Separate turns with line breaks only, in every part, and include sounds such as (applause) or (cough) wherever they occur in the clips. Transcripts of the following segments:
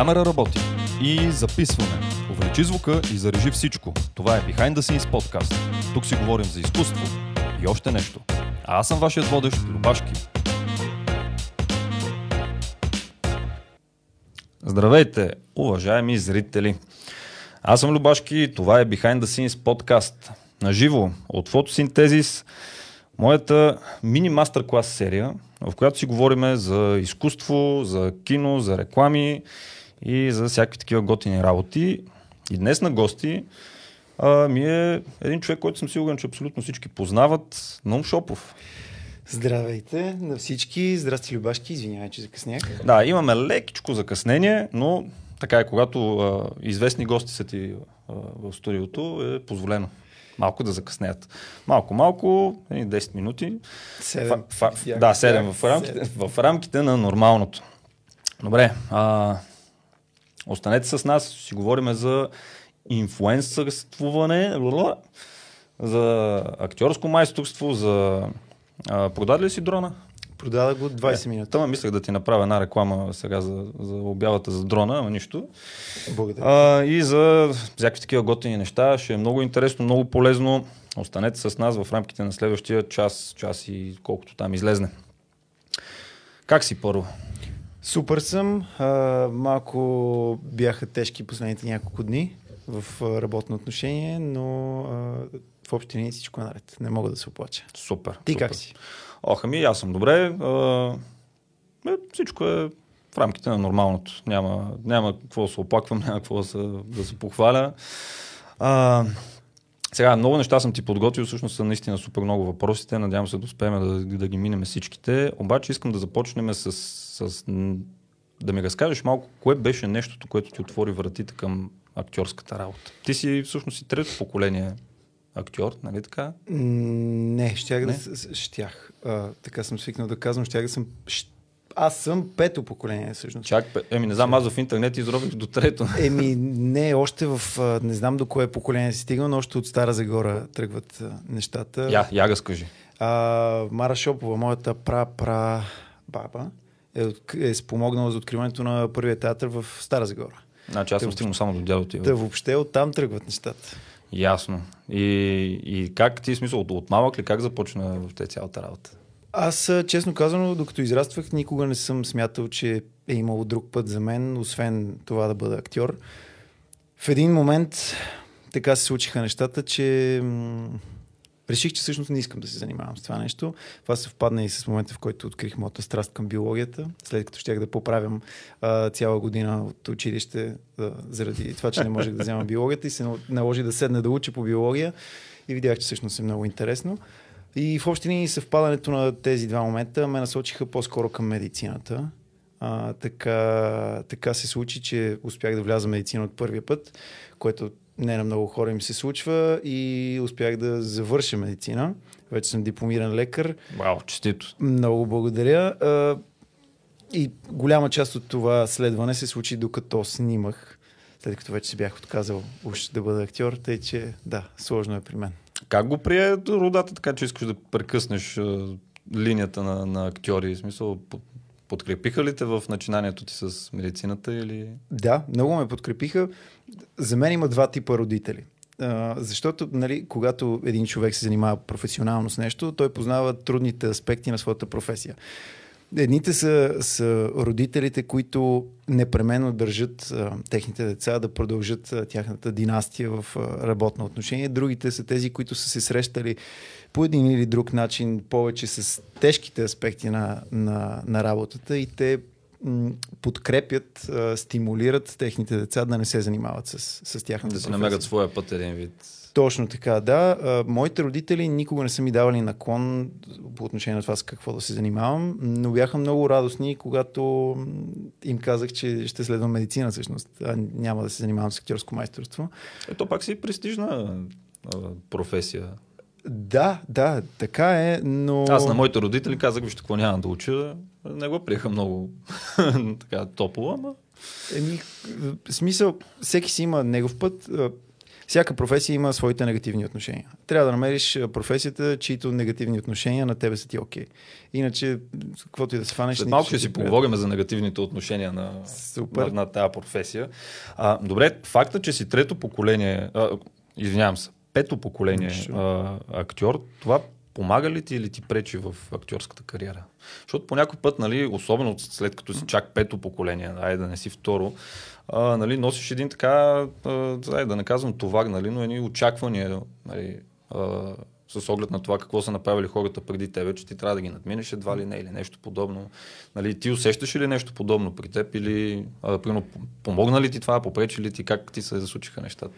Камера работи и записване. Увеличи звука и зарежи всичко. Това е Behind the Scenes подкаст. Тук си говорим за изкуство и още нещо. А аз съм вашият водещ Любашки. Здравейте, уважаеми зрители! Аз съм Любашки и това е Behind the Scenes подкаст. Наживо от фотосинтезис, моята мини мастер клас серия, в която си говорим за изкуство, за кино, за реклами и за всякакви такива готини работи. И днес на гости а, ми е един човек, който съм сигурен, че абсолютно всички познават, Ном Шопов.
Здравейте на всички. Здрасти, Любашки. Извинявай, че закъснях.
Да, имаме лекичко закъснение, но така е, когато а, известни гости са ти а, в студиото, е позволено малко да закъснеят. Малко, малко, 10 минути.
7.
Фа, фа, да, 7 в рамките, в рамките на нормалното. Добре, а, останете с нас, си говорим за инфлуенсърствуване, за актьорско майсторство, за... А, продаде ли си дрона?
Продадах го 20 минути.
Тъма мислех да ти направя една реклама сега за, за обявата за дрона, ама нищо.
Благодаря.
А, и за всякакви такива готини неща. Ще е много интересно, много полезно. Останете с нас в рамките на следващия час, час и колкото там излезне. Как си първо?
Супер съм. А, малко бяха тежки последните няколко дни в работно отношение, но а, в общи линии всичко е наред. Не мога да се оплача.
Супер.
Ти
супер.
как си?
Ох, ами аз съм добре. А, е, всичко е в рамките на нормалното. Няма, няма какво да се оплаквам, (laughs) няма какво да се, да се похваля. А, сега, много неща съм ти подготвил, всъщност са наистина супер много въпросите. Надявам се да успеем да, да ги минем всичките. Обаче искам да започнем с, с да ми разкажеш малко, кое беше нещото, което ти отвори вратите към актьорската работа. Ти си всъщност и трето поколение актьор, нали така?
Не, щях
Не?
да... Щях. А, така съм свикнал да казвам. Щях да съм... Аз съм пето поколение, всъщност.
Чак, еми не знам, аз в интернет изробих до трето. (laughs)
Еми, не, още в... Не знам до кое поколение си стигнал, но още от Стара Загора тръгват нещата.
Я, я разкажи.
А, Мара Шопова, моята пра-пра баба, е, е спомогнала за откриването на първия театър в Стара Загора.
Значи аз съм стигнал само до дядо ти.
Та въобще оттам тръгват нещата.
Ясно. И, и как ти смисъл, от, от малък ли, как започна в те цялата работа?
Аз, честно казано, докато израствах, никога не съм смятал, че е имало друг път за мен, освен това да бъда актьор. В един момент така се случиха нещата, че реших, че всъщност не искам да се занимавам с това нещо. Това съвпадна и с момента, в който открих моята страст към биологията, след като щях да поправям а, цяла година от училище а, заради това, че не можех да взема биологията и се нал- наложи да седна да уча по биология и видях, че всъщност е много интересно. И в общи линии съвпадането на тези два момента ме насочиха по-скоро към медицината. А, така, така се случи, че успях да вляза в медицина от първия път, което не на много хора им се случва и успях да завърша медицина. Вече съм дипломиран лекар.
Вау, честито.
Много благодаря. И голяма част от това следване се случи докато снимах, след като вече си бях отказал уж да бъда актьор, тъй че да, сложно е при мен.
Как го прие родата, така че искаш да прекъснеш линията на, на актьори? В смисъл, под- подкрепиха ли те в начинанието ти с медицината или...
Да, много ме подкрепиха. За мен има два типа родители. А, защото, нали, когато един човек се занимава професионално с нещо, той познава трудните аспекти на своята професия. Едните са, са родителите, които непременно държат а, техните деца да продължат а, тяхната династия в а, работно отношение. Другите са тези, които са се срещали по един или друг начин повече с тежките аспекти на, на, на работата и те м, подкрепят, а, стимулират техните деца да не се занимават с, с тяхната
Да си
професия.
намерят своя път един вид?
Точно така, да. Моите родители никога не са ми давали наклон по отношение на това с какво да се занимавам, но бяха много радостни, когато им казах, че ще следвам медицина всъщност, а няма да се занимавам с актьорско майсторство.
Ето пак си престижна професия.
Да, да, така е, но...
Аз на моите родители казах, вижте какво няма да уча. Не го приеха много (laughs) така топло, ама
Еми, смисъл, всеки си има негов път. Всяка професия има своите негативни отношения. Трябва да намериш професията, чието негативни отношения на тебе са ти окей. Okay. Иначе, каквото и да се фанеш...
След малко ще си поговорим за негативните отношения на, Супер. на, на тази професия. А, добре, факта, че си трето поколение, а, извинявам се, пето поколение а, актьор, това помага ли ти или ти пречи в актьорската кариера? Защото по някой път, нали, особено след като си чак пето поколение, ай да не си второ, а, нали, носиш един така, а, да не казвам товар, нали, но едни очаквания нали, а, с оглед на това какво са направили хората преди тебе, че ти трябва да ги надминеш едва ли не или нещо подобно. Нали, ти усещаш ли нещо подобно при теб или а, примерно, помогна ли ти това, попречи ли ти, как ти се засучиха нещата?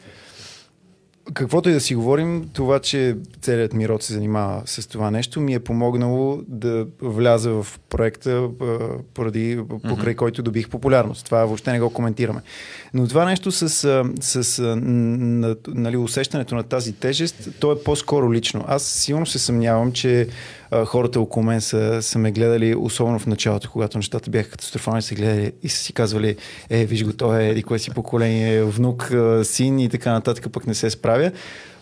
Каквото и да си говорим, това, че целият ми род се занимава с това нещо, ми е помогнало да вляза в проекта поради, покрай mm-hmm. който добих популярност. Това въобще не го коментираме. Но това нещо с, с нали, усещането на тази тежест, то е по-скоро лично. Аз силно се съмнявам, че хората около мен са, са ме гледали, особено в началото, когато нещата бяха катастрофални, са гледали и са си казвали, е, виж го, той е еди кое си поколение, внук, син и така нататък, пък не се справя.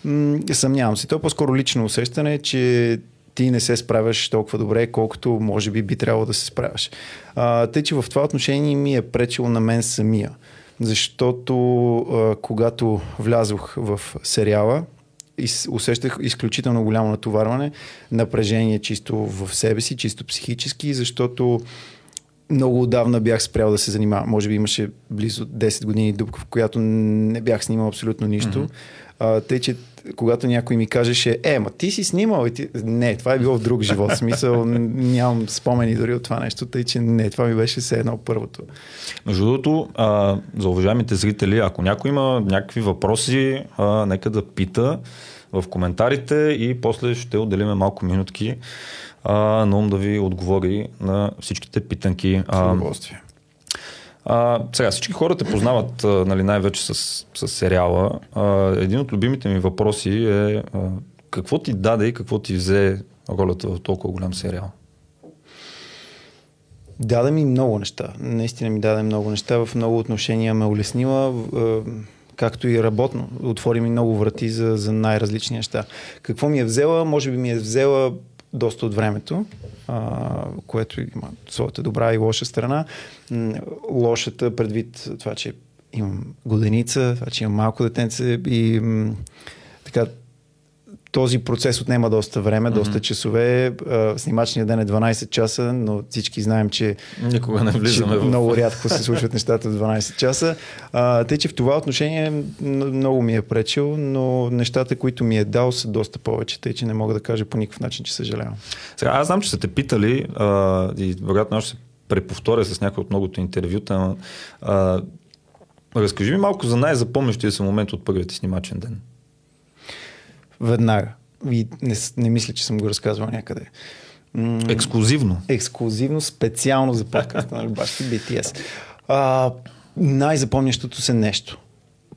М- съмнявам се. То е по-скоро лично усещане, че ти не се справяш толкова добре, колкото може би би трябвало да се справяш. А, тъй, че в това отношение ми е пречило на мен самия. Защото а, когато влязох в сериала, усещах изключително голямо натоварване, напрежение чисто в себе си, чисто психически, защото много отдавна бях спрял да се занимавам. Може би имаше близо 10 години дупка, в която не бях снимал абсолютно нищо. Mm-hmm. А, тъй, че когато някой ми кажеше, е, ма ти си снимал и ти... Не, това е било в друг живот. Смисъл, нямам спомени дори от това нещо, тъй, че не, това ми беше все едно първото.
Между другото, за уважаемите зрители, ако някой има някакви въпроси, а, нека да пита в коментарите и после ще отделиме малко минутки а, на ум да ви отговори на всичките питанки.
С удоволствие.
А, сега всички хора те познават а, нали, най-вече с, с сериала. А, един от любимите ми въпроси е а, какво ти даде и какво ти взе ролята в толкова голям сериал?
Даде ми много неща. Наистина ми даде много неща. В много отношения ме улеснила. Както и работно. Отвори ми много врати за, за най-различни неща. Какво ми е взела? Може би ми е взела доста от времето, а, което има своята добра и лоша страна. Лошата предвид това, че имам годеница, това, че имам малко детенце и м- така този процес отнема доста време, mm-hmm. доста часове. Снимачният ден е 12 часа, но всички знаем, че,
Никога не влизаме
че в... много рядко се случват нещата в 12 часа. А, тъй, че в това отношение много ми е пречил, но нещата, които ми е дал, са доста повече, тъй, че не мога да кажа по никакъв начин, че съжалявам.
Сега, аз знам, че са те питали а, и вероятно ще се преповторя с някои от многото интервюта. А, разкажи ми малко за най-запомнящия се момент от първият снимачен ден
веднага. И не, не мисля, че съм го разказвал някъде.
Ексклюзивно.
Ексклюзивно, специално за подкаста на Любашки BTS. А, най-запомнящото се нещо.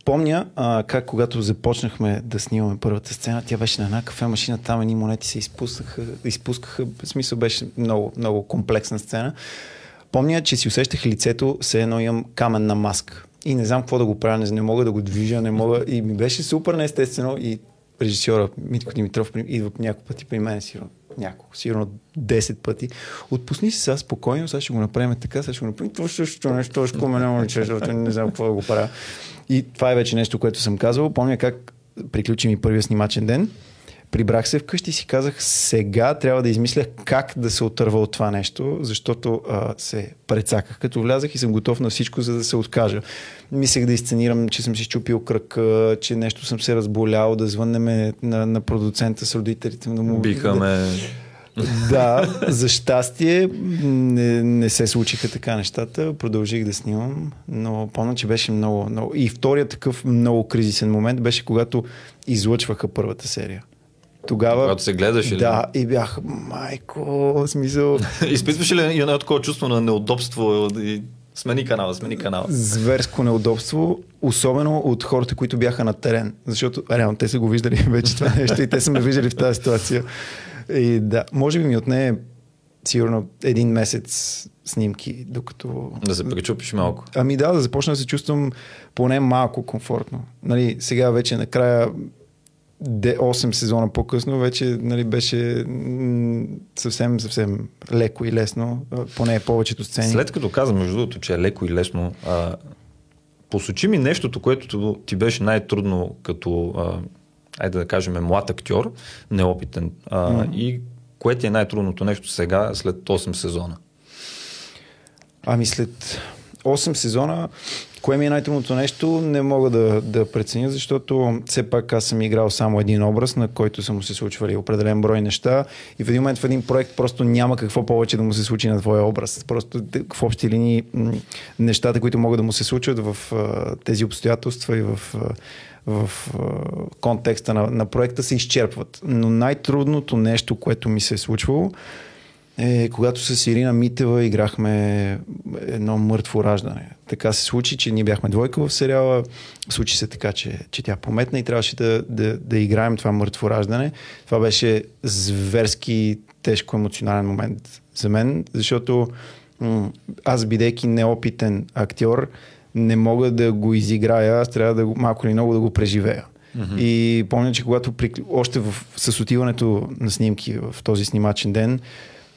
Помня а, как когато започнахме да снимаме първата сцена, тя беше на една кафе машина, там едни монети се изпускаха, изпускаха, в смисъл беше много, много комплексна сцена. Помня, че си усещах лицето, все едно имам каменна маска. И не знам какво да го правя, не, не мога да го движа, не мога. И ми беше супер неестествено и режисьора Митко Димитров идва няколко пъти при мен, сигурно няколко, сигурно 10 пъти. Отпусни си сега спокойно, сега ще го направим така, сега ще го направим това също нещо, ще няма защото не знам какво да го правя. И това е вече нещо, което съм казал. Помня как приключи ми първия снимачен ден прибрах се вкъщи и си казах, сега трябва да измисля как да се отърва от това нещо, защото а, се прецаках като влязах и съм готов на всичко, за да се откажа. Мислех да изценирам, че съм си чупил кръг, че нещо съм се разболял, да звъннем на, на продуцента с родителите. Да
му... Бихаме...
Да, за щастие не, не се случиха така нещата. Продължих да снимам, но помня, че беше много, много. И втория такъв много кризисен момент беше когато излъчваха първата серия. Тогава.
Когато се гледаш или?
Да, и бях, майко, смисъл. (laughs)
Изпитваш ли едно такова чувство на неудобство и смени канала, смени канала?
Зверско неудобство, особено от хората, които бяха на терен. Защото реално те са го виждали (laughs) вече това нещо и те са ме виждали в тази ситуация. И да, може би ми отне сигурно един месец снимки, докато...
Да се причупиш малко.
Ами да, да започна да се чувствам поне малко комфортно. Нали, сега вече накрая 8 сезона по-късно вече нали, беше съвсем, съвсем леко и лесно, поне повечето сцени.
След като каза, между другото, че е леко и лесно, а, посочи ми нещото, което ти беше най-трудно като, а, айде да кажем, млад актьор, неопитен, а, mm-hmm. и кое ти е най-трудното нещо сега, след 8 сезона?
Ами след 8 сезона Кое ми е най-трудното нещо, не мога да, да преценя, защото все пак аз съм играл само един образ, на който са му се случвали определен брой неща и в един момент в един проект просто няма какво повече да му се случи на твоя образ. Просто в общи линии нещата, които могат да му се случват в тези обстоятелства и в в контекста на, на проекта се изчерпват. Но най-трудното нещо, което ми се е случвало, е когато с Ирина Митева играхме едно мъртво раждане. Така се случи, че ние бяхме двойка в сериала. Случи се така, че, че тя пометна и трябваше да, да, да играем това мъртво раждане. Това беше зверски тежко емоционален момент за мен, защото м- аз, бидейки неопитен актьор, не мога да го изиграя, аз трябва да го, малко или много да го преживея. Mm-hmm. И помня, че когато при, още в, с отиването на снимки в този снимачен ден,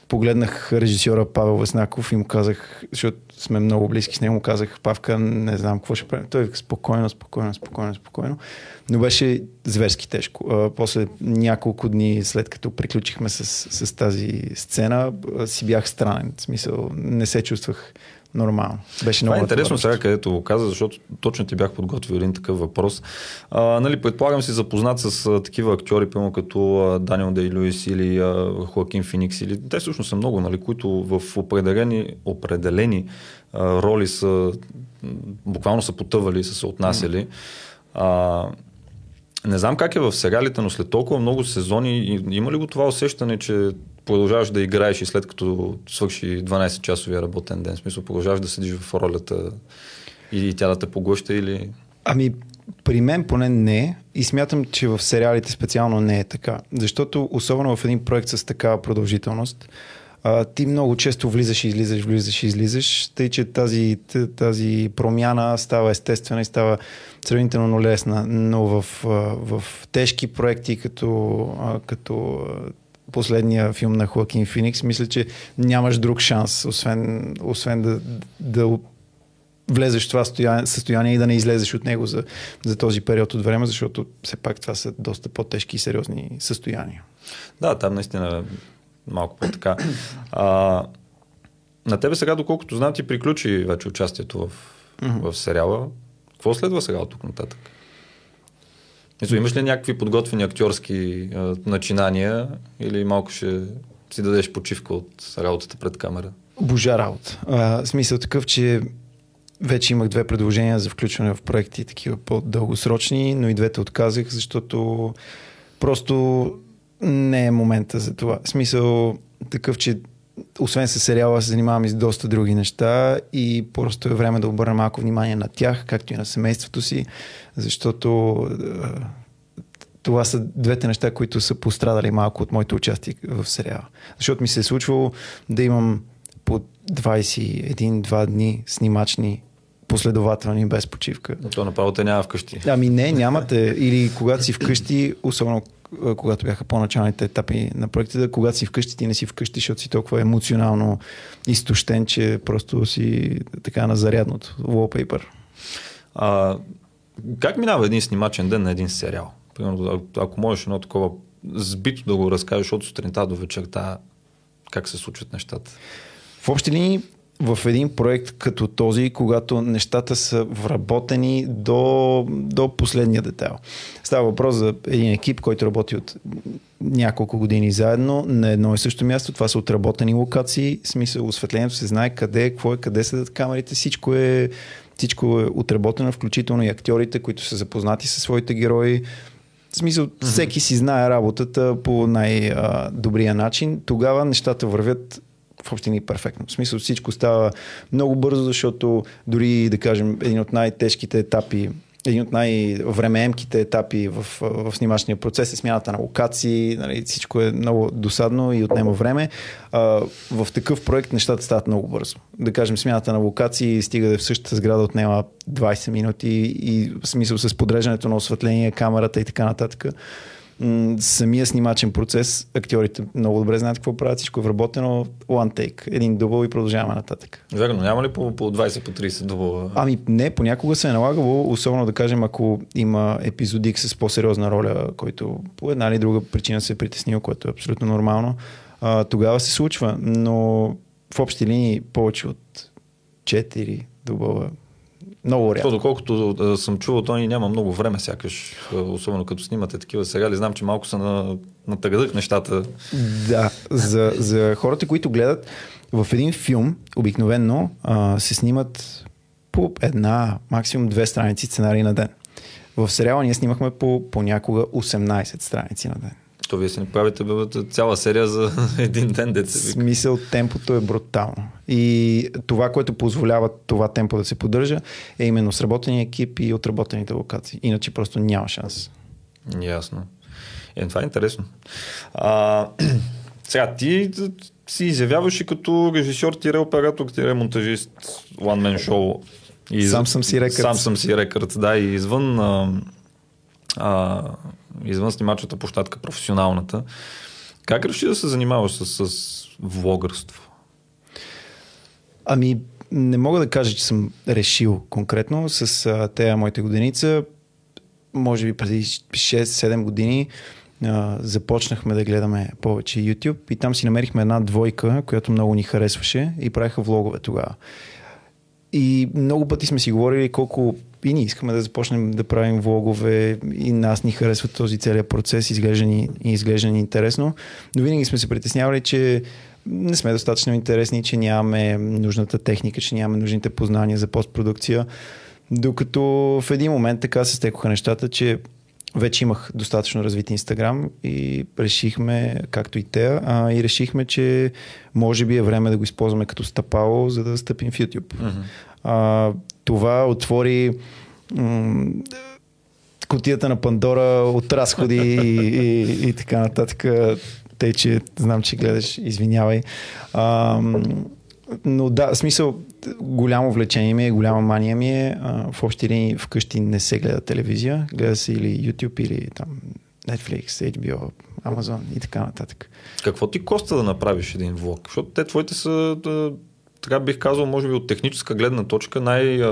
погледнах режисьора Павел Веснаков и му казах, защото сме много близки с него, му казах, Павка, не знам какво ще правим. Той вика, спокойно, спокойно, спокойно, спокойно. Но беше зверски тежко. После няколко дни след като приключихме с, с тази сцена, си бях странен. В смисъл, не се чувствах нормално. Беше
Това
много
е интересно сега, където го каза, защото точно ти бях подготвил един такъв въпрос. А, нали, предполагам си запознат с а, такива актьори, пълно като а, Даниел Дей Луис или а, Хоакин Феникс. Или... Те всъщност са много, нали, които в определени, определени а, роли са буквално са потъвали, са се отнасяли. А, не знам как е в сериалите, но след толкова много сезони има ли го това усещане, че продължаваш да играеш и след като свърши 12-часовия работен ден? В смисъл, продължаваш да седиш в ролята и тя да те поглъща или...
Ами, при мен поне не и смятам, че в сериалите специално не е така. Защото особено в един проект с такава продължителност, а, ти много често влизаш и излизаш, влизаш и излизаш, тъй че тази, тази промяна става естествена и става сравнително лесна, но в, в тежки проекти като, като последния филм на Хоакин Феникс, мисля, че нямаш друг шанс, освен, освен да, да влезеш в това състояние и да не излезеш от него за, за този период от време, защото все пак това са доста по-тежки и сериозни състояния.
Да, там наистина малко по-така. А, на тебе сега, доколкото знам, ти приключи вече участието в, mm-hmm. в сериала. Какво следва сега от тук нататък? Мисля, имаш ли някакви подготвени актьорски а, начинания или малко ще си дадеш почивка от работата пред камера?
Божа работа. А, смисъл такъв, че вече имах две предложения за включване в проекти, такива по-дългосрочни, но и двете отказах, защото просто не е момента за това. Смисъл такъв, че освен с сериала се занимавам и с доста други неща и просто е време да обърна малко внимание на тях, както и на семейството си, защото това са двете неща, които са пострадали малко от моето участие в сериала. Защото ми се е случвало да имам по 21-2 дни снимачни последователни, без почивка.
Но то направо те няма вкъщи.
Ами не, нямате. Или когато си вкъщи, особено когато бяха по-началните етапи на проекта, когато си вкъщи, ти не си вкъщи, защото си толкова емоционално изтощен, че просто си така на зарядното wallpaper.
А, как минава един снимачен ден на един сериал? Примерно, ако можеш едно такова сбито да го разкажеш от сутринта до вечерта, как се случват нещата?
В общи линии в един проект като този, когато нещата са вработени до, до последния детайл. Става въпрос за един екип, който работи от няколко години заедно на едно и също място. Това са отработени локации, в смисъл осветлението се знае къде какво е, къде седат камерите, всичко е, всичко е отработено, включително и актьорите, които са запознати със своите герои. В смисъл, всеки си знае работата по най-добрия начин. Тогава нещата вървят в общини перфектно. В смисъл всичко става много бързо, защото дори, да кажем, един от най-тежките етапи един от най-времеемките етапи в, в снимачния процес е смяната на локации, нали, всичко е много досадно и отнема време. А, в такъв проект нещата стават много бързо. Да кажем, смяната на локации стига да е в същата сграда отнема 20 минути и в смисъл с подреждането на осветление, камерата и така нататък самия снимачен процес, актьорите много добре знаят какво правят, всичко е вработено, one take, един дубъл и продължаваме нататък.
Верно, няма ли по, по 20 по 30 дубъл?
Ами не, понякога се е налагало, особено да кажем, ако има епизодик с по-сериозна роля, който по една или друга причина се е притеснил, което е абсолютно нормално, а, тогава се случва, но в общи линии повече от 4 дубъла много рядко.
Доколкото да съм чувал, той няма много време, сякаш, особено като снимате такива сериали. Знам, че малко са на, на нещата.
Да, за, за хората, които гледат, в един филм обикновенно а, се снимат по една, максимум две страници сценарии на ден. В сериала ние снимахме по понякога 18 страници на ден.
То вие си не правите цяла серия за (laughs) един ден, деца.
Смисъл, темпото е брутално. И това, което позволява това темпо да се поддържа, е именно сработения екип и отработените локации. Иначе просто няма шанс.
Ясно. Е, това е интересно. А, (clears throat) сега, ти си изявяваш и като режисьор, тире оператор, тире монтажист, one man show.
И сам съм си рекърд.
Сам съм си рекърд, да, и извън а, а, извън снимачната площадка, професионалната. Как реши да се занимаваш с, с влогърство?
Ами, не мога да кажа, че съм решил конкретно с а, тея моите годиница. Може би преди 6-7 години а, започнахме да гледаме повече YouTube и там си намерихме една двойка, която много ни харесваше и правиха влогове тогава. И много пъти сме си говорили колко и ние искаме да започнем да правим влогове и нас ни харесва този целият процес, изглежда ни, изглежда ни интересно, но винаги сме се притеснявали, че не сме достатъчно интересни, че нямаме нужната техника, че нямаме нужните познания за постпродукция. Докато в един момент така се стекоха нещата, че вече имах достатъчно развит Инстаграм и решихме, както и те, а, и решихме, че може би е време да го използваме като стъпало, за да стъпим в YouTube. Uh-huh. А, това отвори м- кутията на Пандора от разходи и, и, и така нататък. Тъй, че знам, че гледаш, извинявай. А, но да, смисъл, голямо влечение ми е, голяма мания ми е. А, в общи линии вкъщи не се гледа телевизия. Гледа се или YouTube, или там Netflix, HBO, Amazon и така нататък.
Какво ти коста да направиш един влог? Защото те твоите са, да, така бих казал, може би от техническа гледна точка най-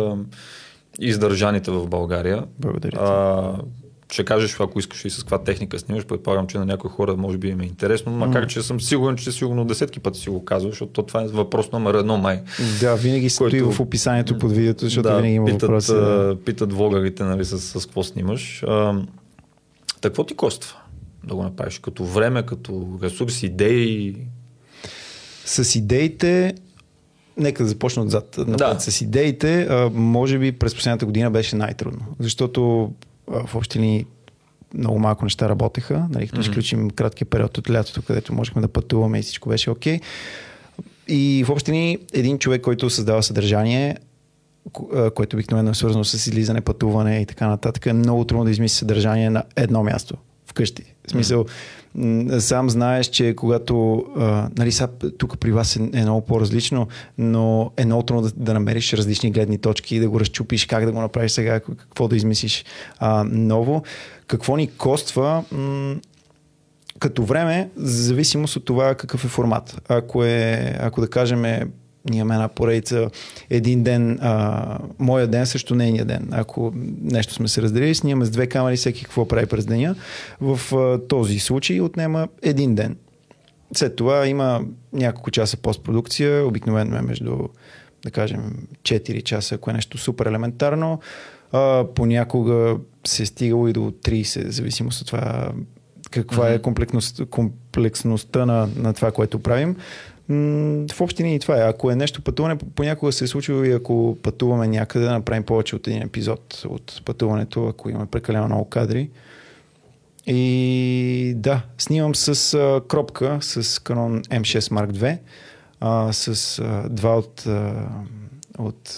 издържаните в България.
Благодаря. А,
ще кажеш, ако искаш и с каква техника снимаш, предполагам, че на някои хора може би им е интересно, макар че съм сигурен, че сигурно десетки пъти си го казваш, защото това е въпрос номер едно май.
Да, винаги стои който... в описанието под видеото, защото да, винаги има
питат,
въпроси.
Да. Питат влогарите нали, с, с какво снимаш. А, какво ти коства да го направиш? Като време, като ресурс, идеи?
С идеите Нека да започна отзад. Да. С идеите, може би през последната година беше най-трудно. Защото в общи линии много малко неща работеха. Нали, като mm-hmm. изключим краткия период от лятото, където можехме да пътуваме и всичко беше окей. Okay. И в общи линии един човек, който създава съдържание, което обикновено е свързано с излизане, пътуване и така нататък, е много трудно да измисли съдържание на едно място вкъщи. В смисъл, сам знаеш, че когато, а, нали, са, тук при вас е, е много по-различно, но е много трудно да, да намериш различни гледни точки, да го разчупиш, как да го направиш сега, какво да измислиш а, ново. Какво ни коства? М- като време, зависимост от това какъв е формат. Ако е, ако да кажем ние имаме една поредица един ден, а, моя ден срещу нейния ден. Ако нещо сме се разделили, снимаме с две камери всеки какво прави през деня. В а, този случай отнема един ден. След това има няколко часа постпродукция, обикновено е между, да кажем, 4 часа, ако е нещо супер елементарно. А, понякога се е стигало и до 30, зависимост от това каква mm-hmm. е комплексност, комплексността на, на това, което правим в общи линии това е. Ако е нещо пътуване, понякога се е случило и ако пътуваме някъде, да направим повече от един епизод от пътуването, ако имаме прекалено много кадри. И да, снимам с а, кропка, с Canon M6 Mark II, а, с а, два от, а, от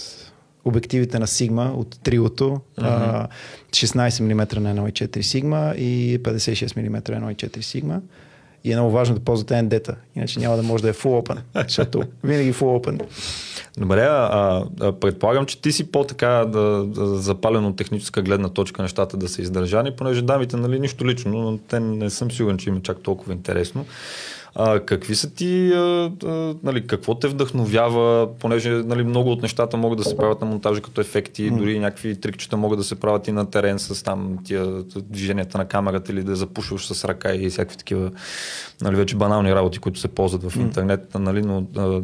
обективите на Sigma от триото, mm-hmm. 16 мм на 1.4 Sigma и 56 мм на 1.4 Sigma. И е много важно да ползвате ND-та, иначе няма да може да е full open, защото винаги full open.
Добре, а, а предполагам, че ти си по-така да, да, запален от техническа гледна точка нещата да са издържани, понеже дамите, нали, нищо лично, но те не съм сигурен, че има чак толкова интересно. А, какви са ти, а, а, нали, какво те вдъхновява, понеже нали, много от нещата могат да се правят на монтажа като ефекти, mm. дори някакви трикчета могат да се правят и на терен с там тия движенията на камерата или да запушваш с ръка и всякакви такива нали, вече банални работи, които се ползват в интернет, нали, но а,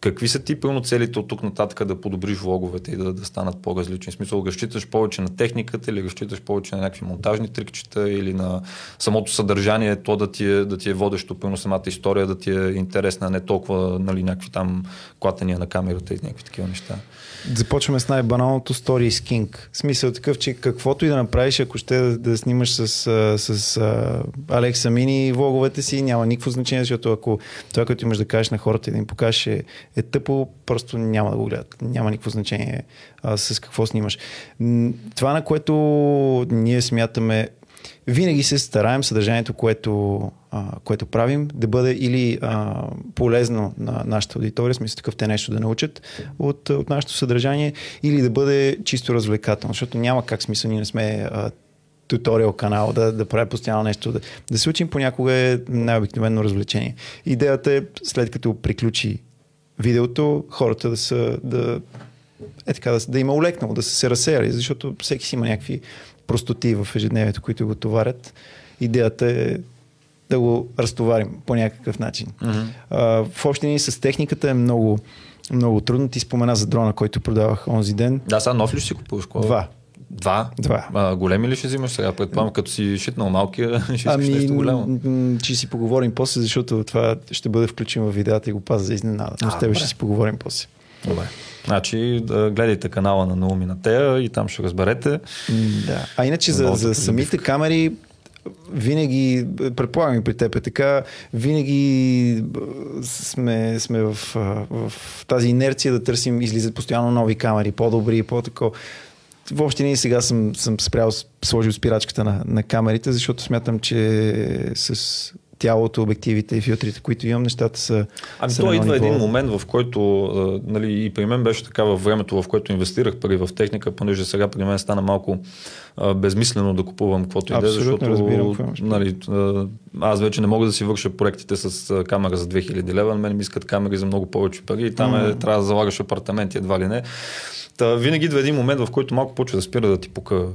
Какви са ти пълно целите от тук нататък да подобриш влоговете и да, да станат по-различни? В смисъл, разчиташ повече на техниката или разчиташ повече на някакви монтажни трикчета или на самото съдържание, то да ти е, да ти е водещо, пълно самата история да ти е интересна, не толкова нали, някакви там клатения на камерата и някакви такива неща.
Започваме с най-баналното Story King. Смисъл такъв, че каквото и да направиш, ако ще да, да снимаш с, с Алекса Мини влоговете си, няма никакво значение, защото ако това, което имаш да кажеш на хората и да им покажеш е, тъпо, просто няма да го гледат. Няма никакво значение а, с какво снимаш. Това, на което ние смятаме, винаги се стараем съдържанието, което, а, което правим, да бъде или а, полезно на нашата аудитория, смисъл такъв те нещо да научат от, от нашето съдържание, или да бъде чисто развлекателно, защото няма как смисъл, ние не сме туториал канал, да, да прави постоянно нещо. Да, да се учим понякога е най-обикновено развлечение. Идеята е след като приключи видеото, хората да са да, е така, да, да има улекнало, да са се разсеяли, защото всеки си има някакви простоти в ежедневието, които го товарят. Идеята е да го разтоварим по някакъв начин. Mm-hmm. А, в общи ни с техниката е много, много трудно. Ти спомена за дрона, който продавах онзи ден.
Да, сега нов ли ще си купуваш?
Два.
Два?
Два.
А, големи ли ще взимаш сега? Предполагам, като си шитнал малкия, (laughs) ще
ами,
нещо голямо.
Ще си поговорим после, защото това ще бъде включено в видеята и го паза за изненада. Но с тебе ще си поговорим после.
Добре. Значи да гледайте канала на Науми на Тея и там ще разберете.
Да. А иначе за, за самите камери винаги, предполагам и при теб е така, винаги сме, сме в, в тази инерция да търсим, излизат постоянно нови камери, по-добри, по-тако. Въобще не сега съм, съм спрял, сложил спирачката на, на камерите, защото смятам, че с тялото, обективите и филтрите, които имам, нещата са.
Ами
са
то идва ниво. един момент, в който, нали, и при мен беше така във времето, в което инвестирах пари в техника, понеже сега при мен стана малко а, безмислено да купувам каквото и да, защото
разбирам,
нали, аз вече не мога да си върша проектите с камера за 2000 лева, на мен ми искат камери за много повече пари и там mm. е, трябва да залагаш апартаменти едва ли не. Та, винаги идва един момент, в който малко почва да спира да ти пука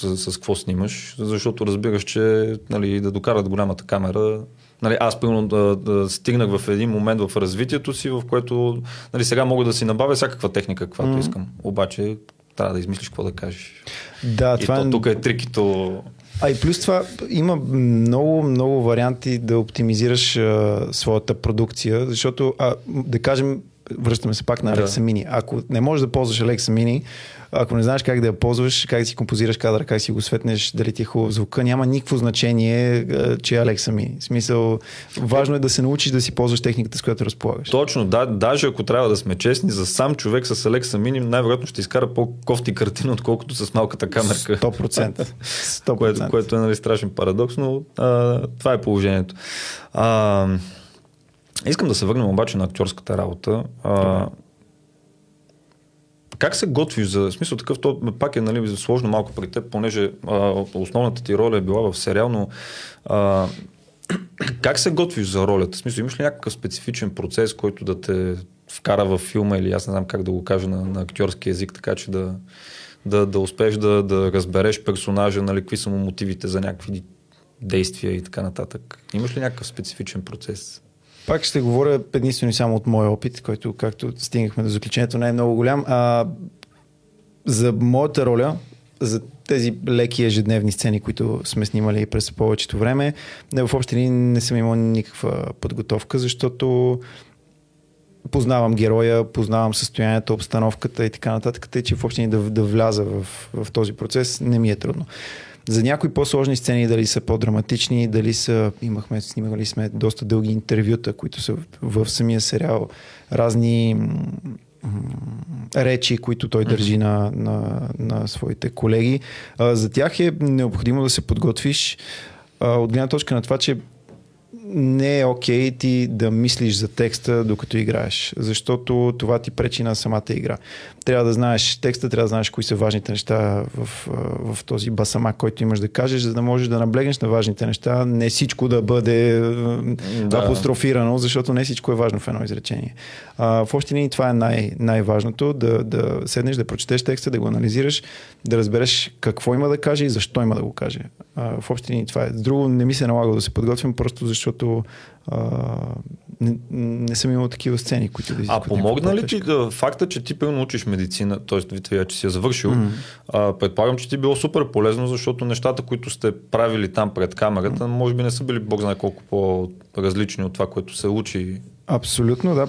с, с какво снимаш, защото разбираш, че нали, да докарат голямата камера. Нали, аз примерно да, да стигнах в един момент в развитието си, в което нали, сега мога да си набавя всякаква техника, каквато mm-hmm. искам. Обаче трябва да измислиш какво да кажеш.
Да,
и това то, е... тук е трикито.
А и плюс това има много, много варианти да оптимизираш а, своята продукция, защото, а, да кажем, връщаме се пак на Alexa да. Mini. Ако не можеш да ползваш Alexa Mini, ако не знаеш как да я ползваш, как да си композираш кадъра, как си го светнеш, дали ти е хубав звука, няма никакво значение, е, че е Alexa Mini. В смисъл, важно е да се научиш да си ползваш техниката, с която разполагаш.
Точно, да, даже ако трябва да сме честни, за сам човек с Alexa Mini най-вероятно ще изкара по-кофти картина, отколкото с малката камерка.
100%. 100%. (laughs)
което, което е нали, страшен парадокс, но а, това е положението. А, Искам да се върнем обаче на актьорската работа. А, как се готвиш за смисъл такъв, то пак е нали, сложно малко при теб, понеже а, основната ти роля е била в сериал, но а, как се готвиш за ролята? В смисъл, имаш ли някакъв специфичен процес, който да те вкара в филма или аз не знам как да го кажа на, на актьорски язик, така че да, да, да успееш да, да разбереш персонажа, нали, какви са му мотивите за някакви действия и така нататък. Имаш ли някакъв специфичен процес?
Пак ще говоря единствено само от моя опит, който, както стигнахме до заключението, не е много голям. А, за моята роля, за тези леки ежедневни сцени, които сме снимали през повечето време, не, в общи не съм имал никаква подготовка, защото познавам героя, познавам състоянието, обстановката и така нататък, тъй че в общи да, да вляза в, в този процес не ми е трудно. За някои по-сложни сцени, дали са по-драматични, дали са, имахме, снимали сме доста дълги интервюта, които са в, в самия сериал, разни речи, които той държи на, на, на своите колеги. А, за тях е необходимо да се подготвиш а, от гледна точка на това, че не е окей okay ти да мислиш за текста докато играеш, защото това ти пречи на самата игра. Трябва да знаеш текста, трябва да знаеш кои са важните неща в, в този басамак, който имаш да кажеш, за да можеш да наблегнеш на важните неща, не всичко да бъде да. апострофирано, защото не всичко е важно в едно изречение. А, в общи линии това е най- най-важното, да, да седнеш, да прочетеш текста, да го анализираш, да разбереш какво има да каже и защо има да го каже. А, в общи линии това е. Друго не ми се налага да се подготвям, просто защото а, не, не съм имал такива сцени, които да
А помогна ли ти да, факта, че ти пълно учиш медицина, т.е. вие че си я завършил, mm-hmm. а, предполагам, че ти е било супер полезно, защото нещата, които сте правили там пред камерата, mm-hmm. може би не са били бог знае колко по-различни от това, което се учи
Абсолютно, да.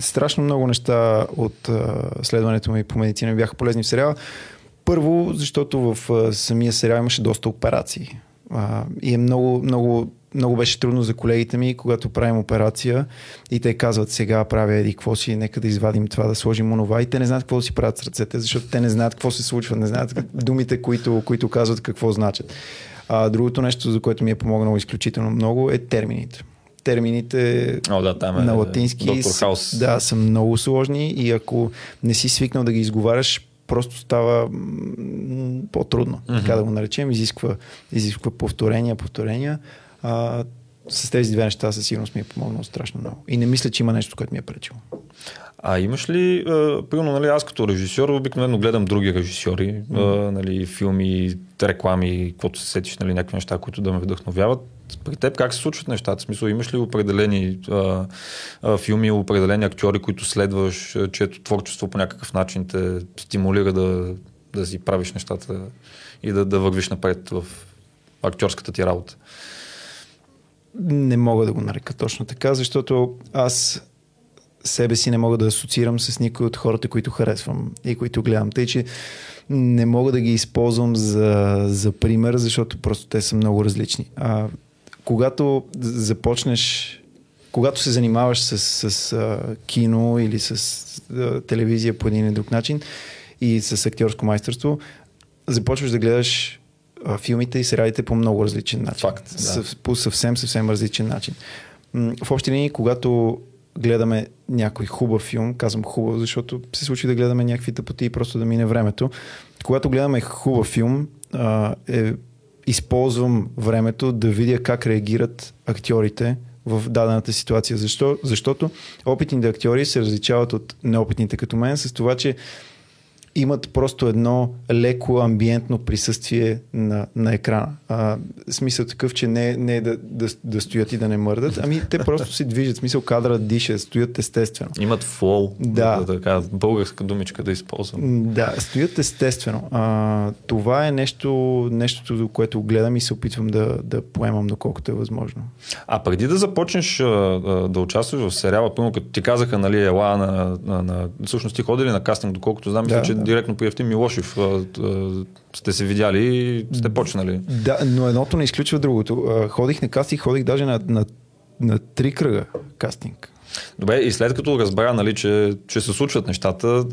Страшно много неща от а, следването ми по медицина бяха полезни в сериала. Първо, защото в а, самия сериал имаше доста операции. А, и е много, много много беше трудно за колегите ми, когато правим операция и те казват сега правя еди какво си, нека да извадим това, да сложим онова и те не знаят какво да си правят с ръцете, защото те не знаят какво се случва, не знаят думите, които, които казват какво значат. А, другото нещо, за което ми е помогнало изключително много е термините. Термините
О, да, там е,
на латински
са,
да, са много сложни и ако не си свикнал да ги изговаряш, просто става по-трудно, mm-hmm. така да го наречем, изисква, изисква повторения, повторения. А, с тези две неща със сигурност ми е помогнало страшно много. И не мисля, че има нещо, което ми е пречило.
А имаш ли, примерно, нали, аз като режисьор обикновено гледам други режисьори, а, нали, филми, реклами, каквото се сетиш, нали, някакви неща, които да ме вдъхновяват. При теб как се случват нещата? В смисъл, имаш ли определени а, а, филми, определени актьори, които следваш, чието творчество по някакъв начин те стимулира да, да си правиш нещата и да, да вървиш напред в актьорската ти работа?
Не мога да го нарека точно така, защото аз себе си не мога да асоциирам с никой от хората, които харесвам и които гледам. Тъй, че не мога да ги използвам за, за пример, защото просто те са много различни. А, когато започнеш, когато се занимаваш с, с а, кино или с а, телевизия по един или друг начин и с актьорско майсторство, започваш да гледаш филмите и сериалите по много различен начин.
Факт,
да. По съвсем, съвсем различен начин. В общи линии, когато гледаме някой хубав филм, казвам хубав, защото се случи да гледаме някакви тъпоти и просто да мине времето. Когато гледаме хубав филм, е, използвам времето да видя как реагират актьорите в дадената ситуация. Защо? Защото опитните актьори се различават от неопитните като мен с това, че имат просто едно леко амбиентно присъствие на, на екрана. А, смисъл такъв, че не, не е да, да, да стоят и да не мърдат, ами те просто се движат. Смисъл кадра диша, стоят естествено.
Имат флоу, да. да, така, българска думичка да използвам.
Да, стоят естествено. А, това е нещо, нещото, което гледам и се опитвам да, да поемам доколкото е възможно.
А преди да започнеш а, да участваш в сериала, пълно като ти казаха, нали, ела на, на, на, всъщност ти ходили на кастинг, доколкото знам, да, че да. Директно по Евтим Милошев сте се видяли и сте почнали.
Да, но едното не изключва другото. Ходих на кастинг, ходих даже на, на, на три кръга кастинг.
Добре, и след като разбра, нали, че, че се случват нещата,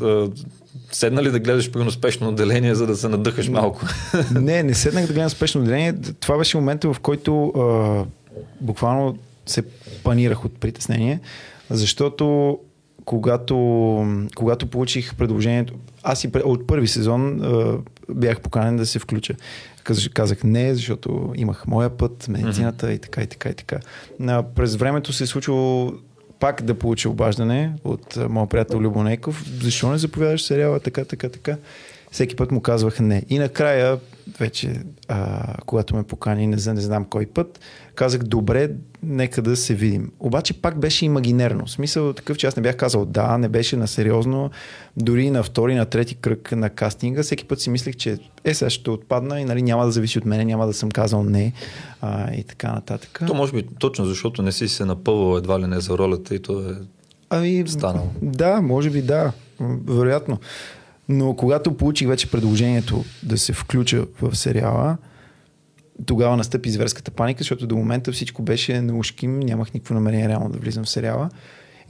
седна ли да гледаш при успешно отделение, за да се надъхаш малко? (laughs)
Не, не седнах да гледам спешно отделение. Това беше момента, в който а, буквално се панирах от притеснение, защото когато, когато получих предложението, аз и от първи сезон бях поканен да се включа. Казах не, защото имах моя път, медицината mm-hmm. и така, и така, и така. А, през времето се е случило пак да получа обаждане от моят приятел Любо Нейков. Защо не заповядаш сериала така, така, така? Всеки път му казвах не. И накрая, вече, а, когато ме покани, не, не знам кой път, казах, добре, нека да се видим. Обаче пак беше имагинерно. В смисъл такъв, че аз не бях казал да, не беше на сериозно. Дори на втори, на трети кръг на кастинга, всеки път си мислех, че е, сега ще отпадна и нали, няма да зависи от мене, няма да съм казал не а, и така нататък.
То може би точно защото не си се напълвал едва ли не за ролята и то е ами, станало.
Да, може би да, вероятно. Но когато получих вече предложението да се включа в сериала, тогава настъпи зверската паника, защото до момента всичко беше на ушким, нямах никакво намерение реално да влизам в сериала.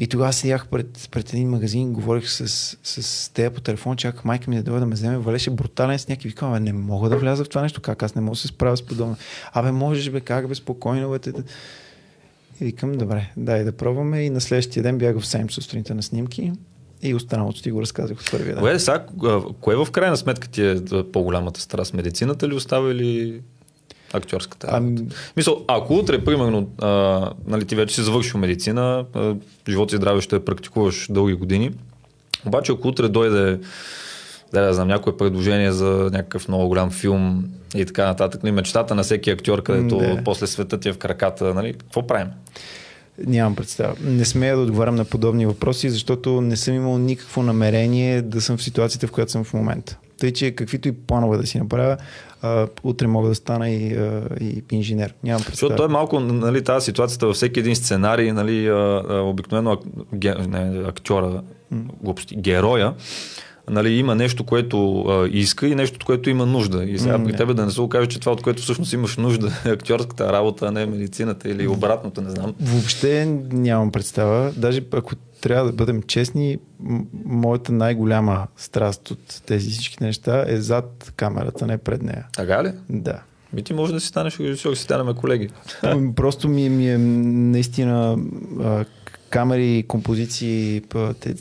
И тогава седях пред, пред един магазин, говорих с, с тея по телефон, чаках майка ми да дойде да ме вземе, валеше брутален сняг и викам, не мога да вляза в това нещо, как аз не мога да се справя с подобно. Абе, можеш, бе, как бе, спокойно, бе. И викам, добре, дай да пробваме. И на следващия ден бях в 7 сутринта на снимки. И останалото ти го разказах от първия ден.
Кое, сега, кое в крайна сметка ти е по-голямата страст? Медицината ли остава или актьорската Ами... Мисъл, ако утре, примерно, а, нали, ти вече си завършил медицина, а, живот и здраве ще практикуваш дълги години, обаче ако утре дойде да, да знам, някое предложение за някакъв много голям филм и така нататък, нали, мечтата на всеки актьор, където не. после света ти е в краката, нали, какво правим?
Нямам представа. Не смея да отговарям на подобни въпроси, защото не съм имал никакво намерение да съм в ситуацията, в която съм в момента. Тъй, че каквито и планове да си направя, а, утре мога да стана и, а, и инженер. Нямам представа.
Защото той е малко нали, тази ситуацията във всеки един сценарий, нали, а, а, обикновено ге, не, актьора, глупости, героя, нали, има нещо, което а, иска и нещо, което има нужда. И сега при тебе да не се окаже, че това, от което всъщност имаш нужда е актьорската работа, а не медицината или обратното, не знам.
Въобще нямам представа. Даже ако трябва да бъдем честни, моята най-голяма страст от тези всички неща е зад камерата, не пред нея.
Така ли?
Да.
Ми ти може да си станеш режисьор, си станем колеги.
Просто ми, ми е наистина камери, композиции,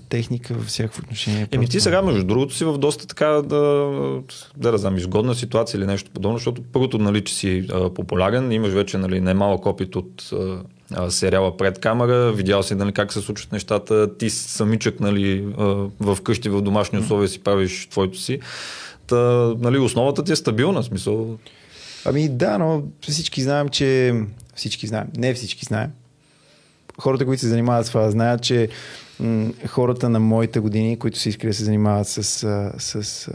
техника във всяко отношение.
Еми ти сега, между другото, си в доста така да, да, да знам, изгодна ситуация или нещо подобно, защото първото, нали, че си а, популярен, имаш вече нали, немалък опит от а, сериала пред камера, видял си нали, как се случват нещата, ти самичък нали, в къщи, в домашни условия си правиш твоето си. Та, нали, основата ти е стабилна, смисъл.
Ами да, но всички знаем, че всички знаем, не всички знаем, хората, които се занимават с това, знаят, че м- хората на моите години, които се искали да се занимават с, с, с а,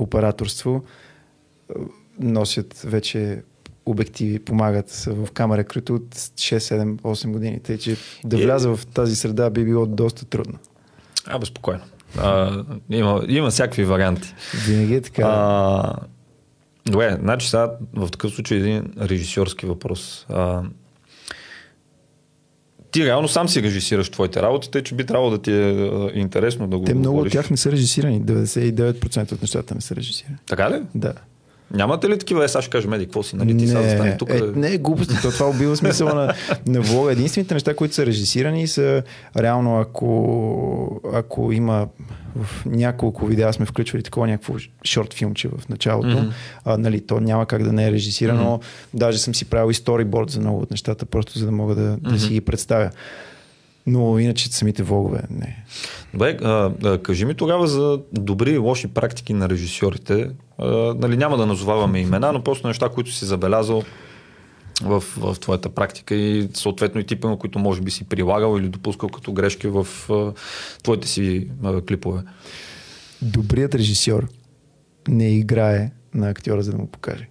операторство, носят вече обективи, помагат в камера крито от 6, 7, 8 години. Тъй, че да е. вляза в тази среда би било доста трудно.
А, безпокойно. А, има, има всякакви варианти.
Винаги е така. А,
добре, значи сега в такъв случай един режисьорски въпрос. А, ти реално сам си режисираш твоите работи, тъй че би трябвало да ти е интересно да го
Те много от тях не са режисирани. 99% от нещата не са режисирани.
Така ли?
Да.
Нямате ли такива, е, сега ще кажем, еди, какво си, нали, ти сега застане тук?
Е, не, е глупости, то това убива смисъла на, на влога. Единствените неща, които са режисирани са реално, ако, ако има в няколко видеа сме включвали такова някакво шорт филмче в началото. Mm-hmm. А, нали, то няма как да не е режисирано. Mm-hmm. Даже съм си правил и сториборд за много от нещата, просто за да мога да, mm-hmm. да си ги представя. Но иначе самите влогове не.
Добре, а, а, кажи ми тогава за добри и лоши практики на режисьорите. А, нали, няма да назоваваме имена, но просто неща, които си забелязал в, в твоята практика и съответно и типа, на които може би си прилагал или допускал като грешки в а, твоите си а, клипове.
Добрият режисьор не играе на актьора, за да му покаже.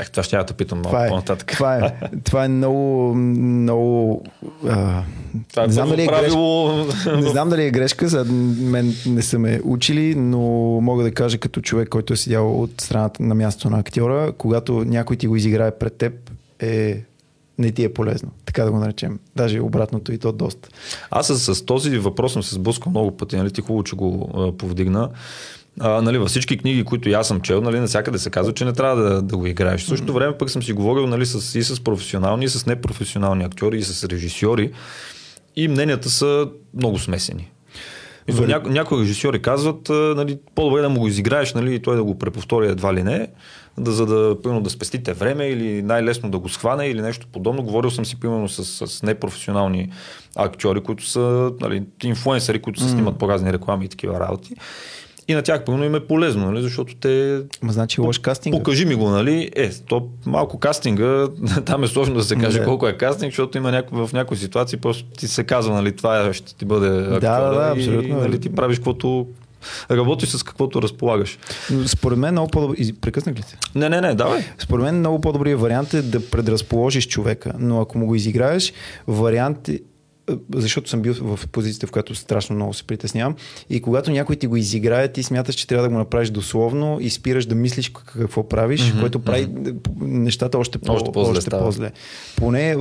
Ех, това ще я да питам малко е, по-нататък.
Това е, (laughs) това е много, много... А,
това е не знам дали е правило...
грешка, не знам дали е грешка, за мен не са ме учили, но мога да кажа като човек, който е седял от страната на място на актьора, когато някой ти го изиграе пред теб, е не ти е полезно, така да го наречем. Даже обратното и то доста.
Аз с, с този въпрос съм се сблъскал много пъти, нали? ти хубаво, че го а, повдигна а, нали, във всички книги, които аз съм чел, нали, навсякъде се казва, че не трябва да, да го играеш. В същото време пък съм си говорил нали, с, и с професионални, и с непрофесионални актьори, и с режисьори. И мненията са много смесени. Вали... Няко, някои режисьори казват, нали, по-добре да му го изиграеш нали, и той да го преповтори едва ли не, да, за да, примерно, да спестите време или най-лесно да го схване или нещо подобно. Говорил съм си примерно с, с непрофесионални актьори, които са нали, инфуенсъри, които се снимат mm. по разни реклами и такива работи. И на тях пълно им е полезно, нали? защото те...
Ма значи лош кастинг.
Покажи ми го, нали? Е, то малко кастинга, (laughs) там е сложно да се каже да. колко е кастинг, защото има няко, в някои ситуации просто ти се казва, нали, това ще ти бъде
актуал, да, да, да, абсолютно.
И, нали, ти правиш каквото работиш с каквото разполагаш.
Според мен много по-добре. Прекъснах ли се?
Не, не, не, давай.
Според мен много по-добрият вариант е да предразположиш човека, но ако му го изиграеш, вариант защото съм бил в позицията, в която страшно много се притеснявам. И когато някой ти го изиграе, ти смяташ, че трябва да го направиш дословно и спираш да мислиш какво правиш, mm-hmm, което прави mm-hmm. нещата още, по, още, по-зле, още по-зле. Поне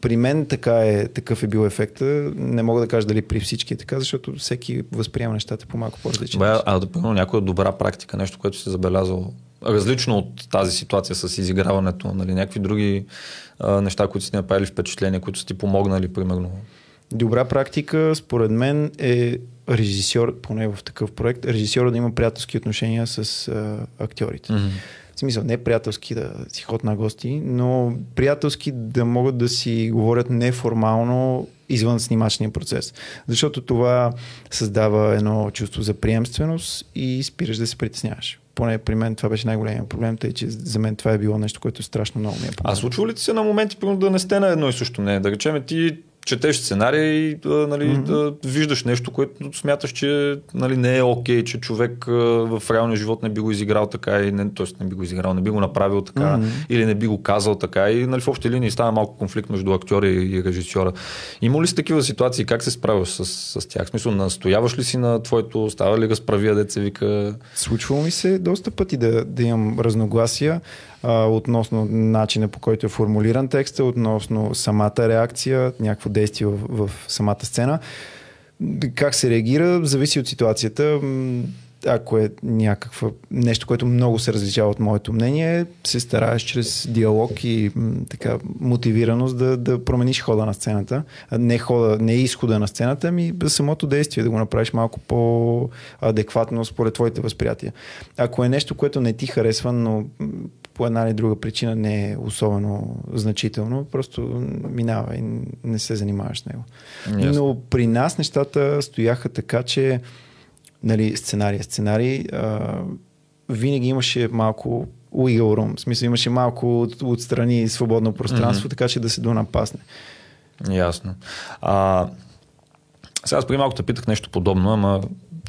при мен така е, такъв е бил ефекта. Не мога да кажа дали при всички е така, защото всеки възприема нещата по малко по-различен
Бе, а да някоя добра практика, нещо, което си забелязал различно от тази ситуация с изиграването, нали, някакви други а, неща, които сте направили впечатление, които са ти помогнали, примерно?
Добра практика, според мен, е режисьор, поне в такъв проект, режисьора да има приятелски отношения с а, актьорите. Mm-hmm. В смисъл, не приятелски да си ход на гости, но приятелски да могат да си говорят неформално извън снимачния процес. Защото това създава едно чувство за приемственост и спираш да се притесняваш. Поне при мен това беше най-големия проблем, тъй че за мен това е било нещо, което страшно много ми е
помогнало. А случва ли ти се на моменти, да не сте на едно и също не? Да речем, ти четеш сценария и нали, mm-hmm. да виждаш нещо, което смяташ, че нали, не е окей, okay, че човек в реалния живот не би го изиграл така, и не, т.е. не би го изиграл, не би го направил така, mm-hmm. или не би го казал така. И нали, в общи линии става малко конфликт между актьора и режисьора. Има ли си такива ситуации? Как се справяш с, с тях? В смисъл, настояваш ли си на твоето, става ли разправия, деца вика?
Случвало ми се доста пъти да, да имам разногласия а, относно начина по който е формулиран текста, относно самата реакция, някакво действие в, в самата сцена. Как се реагира, зависи от ситуацията. Ако е някаква нещо, което много се различава от моето мнение, се стараеш чрез диалог и така мотивираност да, да промениш хода на сцената. Не, хода, не изхода на сцената, ами самото действие, да го направиш малко по-адекватно според твоите възприятия. Ако е нещо, което не ти харесва, но по една или друга причина не е особено значително, просто минава и не се занимаваш с него. Yes. Но при нас нещата стояха така, че нали, сценария, сценарий, а, винаги имаше малко wiggle room, в смисъл имаше малко от, отстрани свободно пространство, mm-hmm. така че да се донапасне.
Ясно. А, сега аз преди малко те питах нещо подобно, ама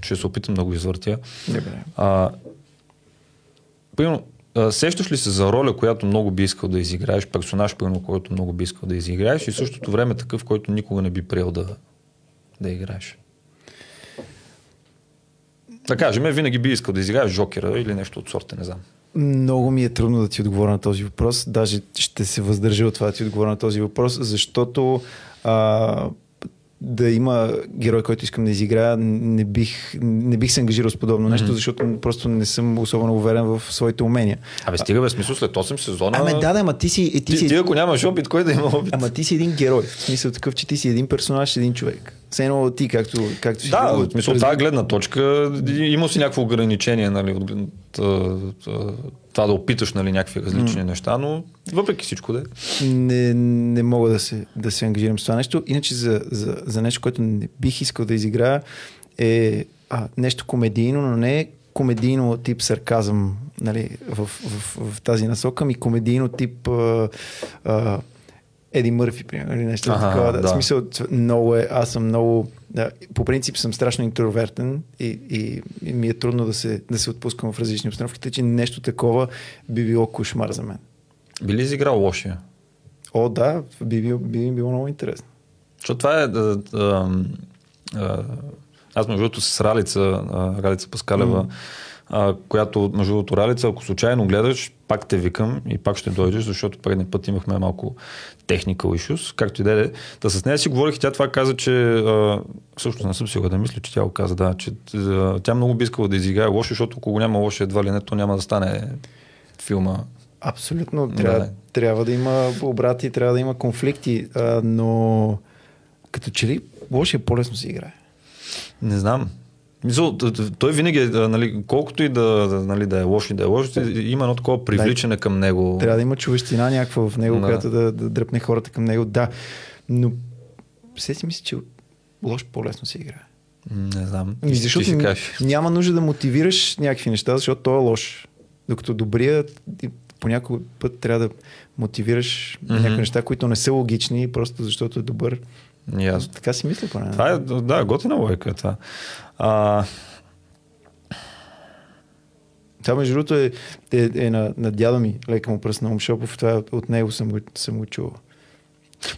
ще се опитам да го извъртя.
Добре.
А, примерно, сещаш ли се за роля, която много би искал да изиграеш, персонаж, примерно, който много би искал да изиграеш и същото време такъв, който никога не би приел да, да играеш? Да кажем, винаги би искал да изиграеш Жокера или нещо от сорта, не знам.
Много ми е трудно да ти отговоря на този въпрос. Даже ще се въздържа от това да ти отговоря на този въпрос, защото а, да има герой, който искам да изиграя, не бих, не бих се ангажирал с подобно нещо, защото просто не съм особено уверен в своите умения.
Абе, стига бе, смисъл след 8 сезона.
Ами да, да, ама ти си.
Ти, ти, си... ти, ако нямаш опит, кой да има опит?
Ама ти си един герой. В смисъл такъв, че ти си един персонаж, един човек. Все едно ти, както, както си.
Да, в смисъл, от тази гледна точка има си някакво ограничение, нали, от, това да опиташ нали, някакви различни mm. неща, но въпреки всичко да
не, не мога да се, да се ангажирам с това нещо. Иначе за, за, за нещо, което не бих искал да изиграя е а, нещо комедийно, но не комедийно тип сарказъм нали, в, в, в, в тази насока, ми комедийно тип а, а, Еди Мърфи, примерно, или нещо ага, такова. Да. да. Смисъл, много е, аз съм много, да, по принцип съм страшно интровертен и, и, и ми е трудно да се, да се отпускам в различни обстановки, тъй че нещо такова би било кошмар за мен.
Би ли изиграл лошия?
О, да, би, би, би, би било много интересно.
Защото това е... Да, да, да, аз между другото с Ралица, Ралица Паскалева, mm а, която, между другото, Ралица, ако случайно гледаш, пак те викам и пак ще дойдеш, защото предния път имахме малко technical issues, както и да е. Та с нея си говорих и тя това каза, че а, също не съм сигурен да мисля, че тя го каза, да, че а, тя много би искала да изиграе лошо, защото ако го няма лошо едва ли не, то няма да стане филма.
Абсолютно. Трябва да, трябва да има обрати, трябва да има конфликти, а, но като че ли лошо е по-лесно се играе.
Не знам. Мисъл, той винаги, е, нали, колкото и да, нали, да е лошо и да е лошо, има едно такова привличане да, към него.
Трябва да има човещина някаква в него, да. която да, да дръпне хората към него. Да, но все си мисля, че лошо по-лесно се играе.
Не знам.
И защото си няма нужда да мотивираш някакви неща, защото той е лош. Докато добрият по някой път трябва да мотивираш mm-hmm. някакви неща, които не са логични, просто защото е добър.
Ясно.
Така си мисля поне.
Това е, да, готина логика е това. А...
Това между другото е, е, е на, на дядо ми, лека му пръст на Умшопов, това от него съм го, съм го чувал.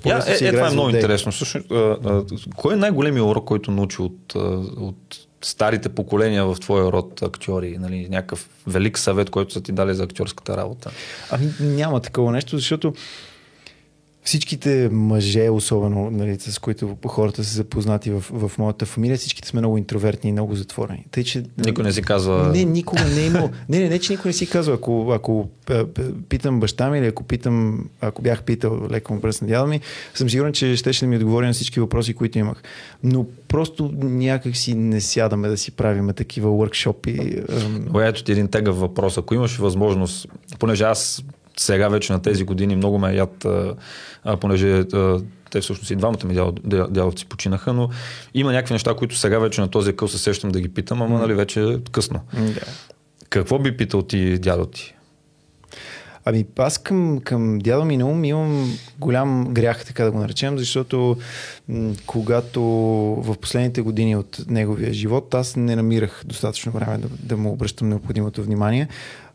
Я, е, е, това е много интересно. Също, а, а, кой е най-големият урок, който научи от, а, от старите поколения в твоя род актьори? Нали, някакъв велик съвет, който са ти дали за актьорската работа?
Ами няма такова нещо, защото всичките мъже, особено нали, с които хората са запознати в, в моята фамилия, всичките сме много интровертни и много затворени. Тъй, че,
никой не си казва...
Не, никога не е имал. Не, не, не, че никой не си казва. Ако, ако питам баща ми или ако питам, ако бях питал леко му пръст на дядо ми, съм сигурен, че ще, ще ми отговори на всички въпроси, които имах. Но просто някак си не сядаме да си правиме такива workshopи.
Ето ти един тегъв въпрос. Ако имаш възможност, понеже аз сега вече на тези години много ме яд, а, а, понеже а, те всъщност и двамата ми дял, дяловци починаха, но има някакви неща, които сега вече на този къл се сещам да ги питам, ама нали вече е късно.
Да.
Какво би питал ти дядо ти?
Ами аз към, към дядо ми на ум имам голям грях, така да го наречем, защото м- когато в последните години от неговия живот аз не намирах достатъчно време да, да му обръщам необходимото внимание.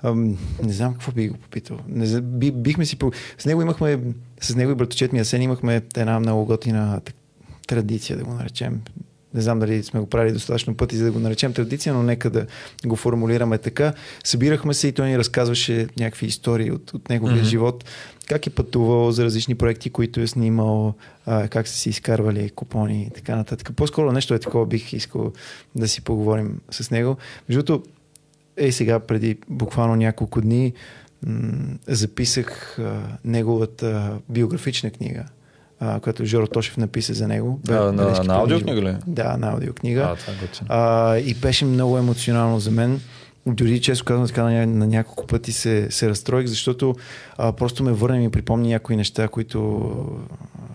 Ам, не знам какво би го попитал. Не, би, бихме си... С него имахме, с него и браточет ми Асен имахме една много готина традиция, да го наречем. Не знам дали сме го правили достатъчно пъти, за да го наречем традиция, но нека да го формулираме така. Събирахме се и той ни разказваше някакви истории от, от неговия mm-hmm. живот, как е пътувал за различни проекти, които е снимал, а, как са си изкарвали купони и така нататък. По-скоро нещо е такова, бих искал да си поговорим с него. Между е сега преди буквално няколко дни м- записах а, неговата биографична книга, а, която Жоро Тошев написа за него.
А, на, на, аудиокнига ли?
Да, на аудиокнига.
А, е
а, и беше много емоционално за мен. Дори често казвам така на, на няколко пъти се, се разстроих, защото а, просто ме върна и ми припомни някои неща, които,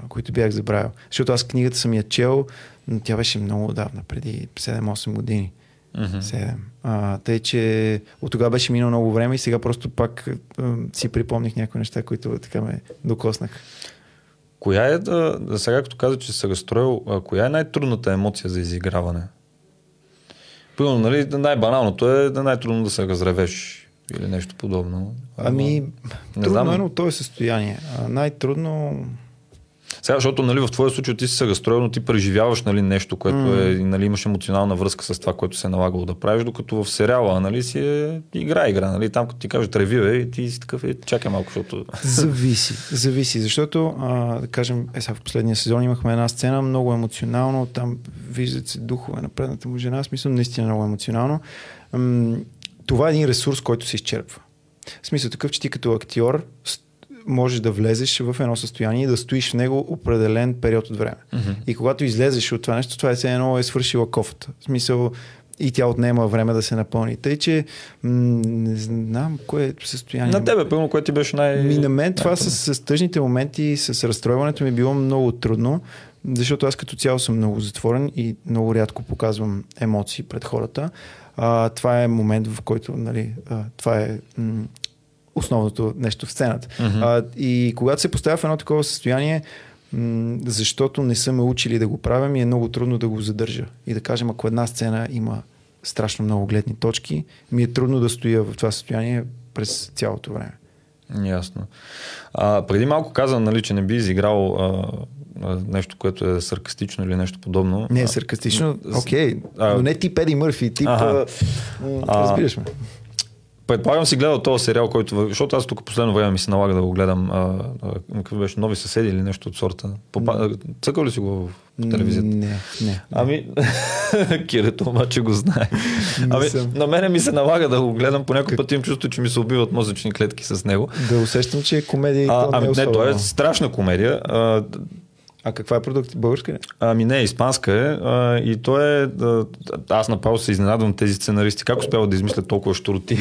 които бях забравил. Защото аз книгата съм я чел, но тя беше много отдавна, преди 7-8 години. Mm-hmm. 7. А, тъй, че от тогава беше минало много време и сега просто пак а, си припомних някои неща, които така ме докоснах.
Коя е, да, сега като каза, че се разстроил, а, коя е най-трудната емоция за изиграване? Пълно, нали, най-баналното е да най-трудно да се разревеш или нещо подобно.
Ами, не трудно знам. е, но то е състояние. А най-трудно
сега, защото нали, в твоя случай ти си се разстроил, но ти преживяваш нали, нещо, което mm. е, нали, имаш емоционална връзка с това, което се е налагало да правиш, докато в сериала нали, си е игра, игра. Нали, там, като ти кажат ревю, е, ти си такъв, е, чакай малко, защото...
Зависи, зависи, защото, а, да кажем, е, сега в последния сезон имахме една сцена много емоционално, там виждат се духове на предната му жена, смисъл наистина много емоционално. М- това е един ресурс, който се изчерпва. В смисъл такъв, че ти като актьор можеш да влезеш в едно състояние и да стоиш в него определен период от време. Mm-hmm. И когато излезеш от това нещо, това е все едно е свършила кофата. В смисъл, и тя отнема време да се напълни. Тъй, че м- не знам кое е състояние.
На тебе, пълно, което ти беше най...
Ми, на мен това с, с тъжните моменти, с разстройването ми е било много трудно, защото аз като цяло съм много затворен и много рядко показвам емоции пред хората. А, това е момент, в който нали, а, това е м- основното нещо в сцената. Mm-hmm. А, и когато се поставя в едно такова състояние, м- защото не са ме учили да го правя, ми е много трудно да го задържа. И да кажем, ако една сцена има страшно много гледни точки, ми е трудно да стоя в това състояние през цялото време.
Ясно. А, преди малко казвам, нали, че не би изиграл а, нещо, което е саркастично или нещо подобно.
Не е саркастично, окей, okay. но не тип Еди Мърфи, тип... А, разбираш ме.
Предполагам си гледал този сериал, който, защото аз тук последно време ми се налага да го гледам. А, беше, нови съседи или нещо от сорта. Попа... Цъкал ли си го в телевизията?
Не, не.
Ами, (laughs) Кирето обаче го знае. Ами, на мене ми се налага да го гледам, по някой път имам чувство, че ми се убиват мозъчни клетки с него.
Да усещам, че е комедия.
А, ами, не, не, то е страшна комедия. А,
а каква е продукт? Българска ли?
Ами не, испанска е. А, и то е... А, аз направо се изненадвам тези сценаристи. Как успяват да измислят толкова штороти?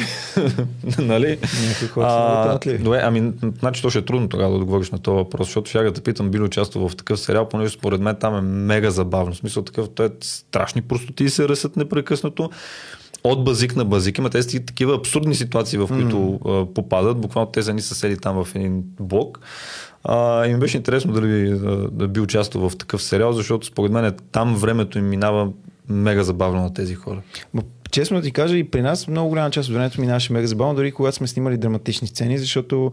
(laughs) нали?
Някои хора са
Добре, ами, значи то ще е трудно тогава да отговориш на този въпрос, защото сега да питам, били участвал в такъв сериал, понеже според мен там е мега забавно. В смисъл такъв, той е страшни простоти се ръсят непрекъснато от базик на базик. Има тези такива абсурдни ситуации, в които mm. попадат. Буквално те са ни съседи там в един блок. А, и ми беше интересно дали да, да би участвал в такъв сериал, защото според мен там времето им минава мега забавно на тези хора.
Честно да ти кажа, и при нас много голяма част от времето минаваше мега забавно, дори когато сме снимали драматични сцени, защото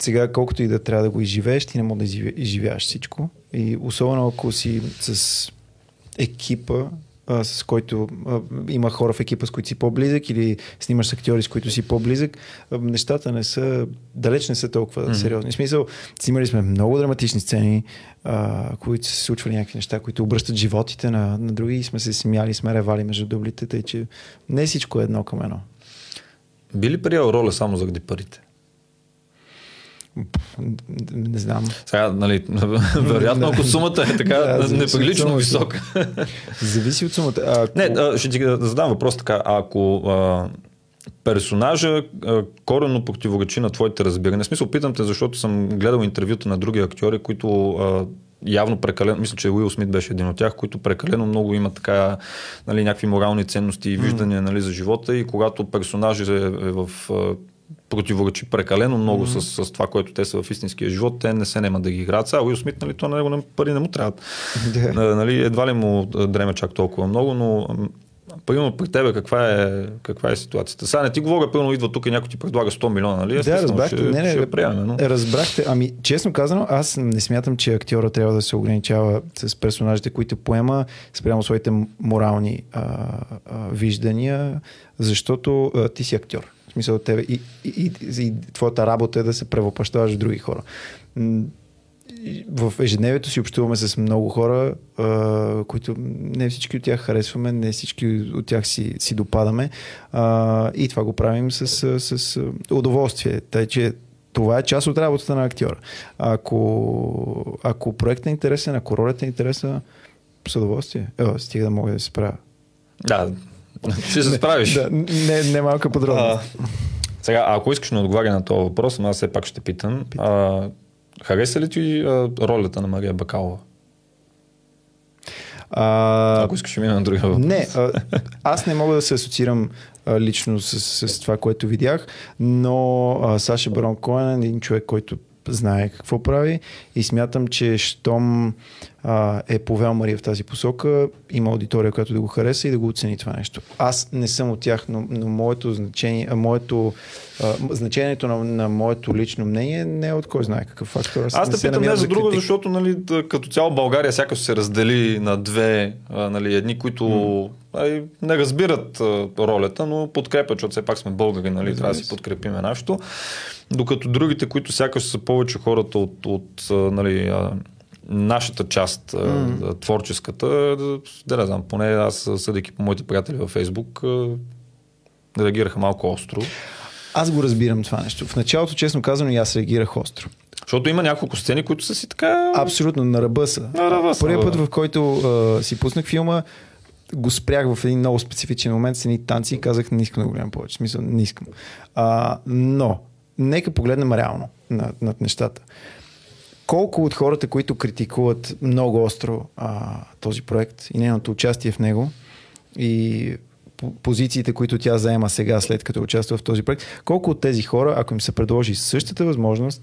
сега колкото и да трябва да го изживееш, ти не можеш да изживяваш всичко. И особено ако си с екипа, а, с който а, има хора в екипа, с които си по-близък или снимаш с актьори, с които си по-близък, а, нещата не са, далеч не са толкова mm-hmm. сериозни. В смисъл, снимали сме много драматични сцени, а, които са се случвали някакви неща, които обръщат животите на, на други и сме се смяли, сме ревали между дублите, тъй че не всичко е едно към едно.
Би ли приел роля само заради парите?
Не знам.
Сега, нали, (laughs) вероятно, ако сумата е така да, неприлично висока.
Зависи от сумата. Ако...
Не, ще ти задам въпрос така. Ако а, персонажа а, коренно противоречи на твоите разбирания, в смисъл питам те, защото съм гледал интервюта на други актьори, които а, явно прекалено, мисля, че Уил Смит беше един от тях, които прекалено много имат така, нали, някакви морални ценности и виждания нали, за живота и когато персонажът е, е в противоречи прекалено много mm-hmm. с, с това, което те са в истинския живот, те не се нема да ги играят. А Уил Смит, нали, то на него пари не му трябват. Yeah. Нали, едва ли му дреме чак толкова много, но Примерно при тебе каква е, каква е ситуацията? Сега не ти говоря, пълно идва тук и някой ти предлага 100 милиона, нали?
Да, разбрахте.
Ще,
не, не,
ще приеме, но...
Разбрахте. Ами, честно казано, аз не смятам, че актьора трябва да се ограничава с персонажите, които поема спрямо своите морални а, а, виждания, защото а, ти си актьор смисъл тебе. И, и, и, и твоята работа е да се превъплащаваш в други хора. В ежедневието си общуваме с много хора, а, които не всички от тях харесваме, не всички от тях си, си допадаме. А, и това го правим с, с, с удоволствие. Тъй, че това е част от работата на актьора. Ако, ако проектът е интересен, ако ролята е интересна, с удоволствие. Е, стига да мога да се справя.
Да, (laughs) ще се справиш.
Да, не, не малка подробност.
Сега, ако искаш да отговаря на този въпрос, аз все пак ще питам. А, хареса ли ти а, ролята на Мария Бакалова? А, Ако искаш, мина на другия въпрос.
Не, а, аз не мога да се асоциирам а, лично с, с това, което видях, но а, Саша Барон Коен е един човек, който знае какво прави и смятам, че щом а, е повел Мария в тази посока, има аудитория, която да го хареса и да го оцени това нещо. Аз не съм от тях, но, но моето значение, а, моето, а, значението на, на моето лично мнение не е от кой знае какъв фактор.
Аз, Аз те питам не за друго, защото нали, като цяло България сякаш се раздели на две, а, нали, едни, които mm. не разбират а, ролята, но подкрепят, защото все пак сме българи, нали, трябва да си подкрепиме нашето. Докато другите, които сякаш са повече хората от, от нали, нашата част, mm. творческата, да не знам, поне аз съдейки по моите приятели във Фейсбук, реагираха малко остро.
Аз го разбирам това нещо. В началото, честно казано, и аз реагирах остро.
Защото има няколко сцени, които са си така...
Абсолютно, на ръба са.
На ръба са
Първият път, в който а, си пуснах филма, го спрях в един много специфичен момент с едни танци и казах, не искам да го гледам повече. Смисъл, не искам. А, но, нека погледнем реално над, над нещата. Колко от хората, които критикуват много остро а, този проект и нейното участие в него и позициите, които тя заема сега, след като участва в този проект, колко от тези хора, ако им се предложи същата възможност,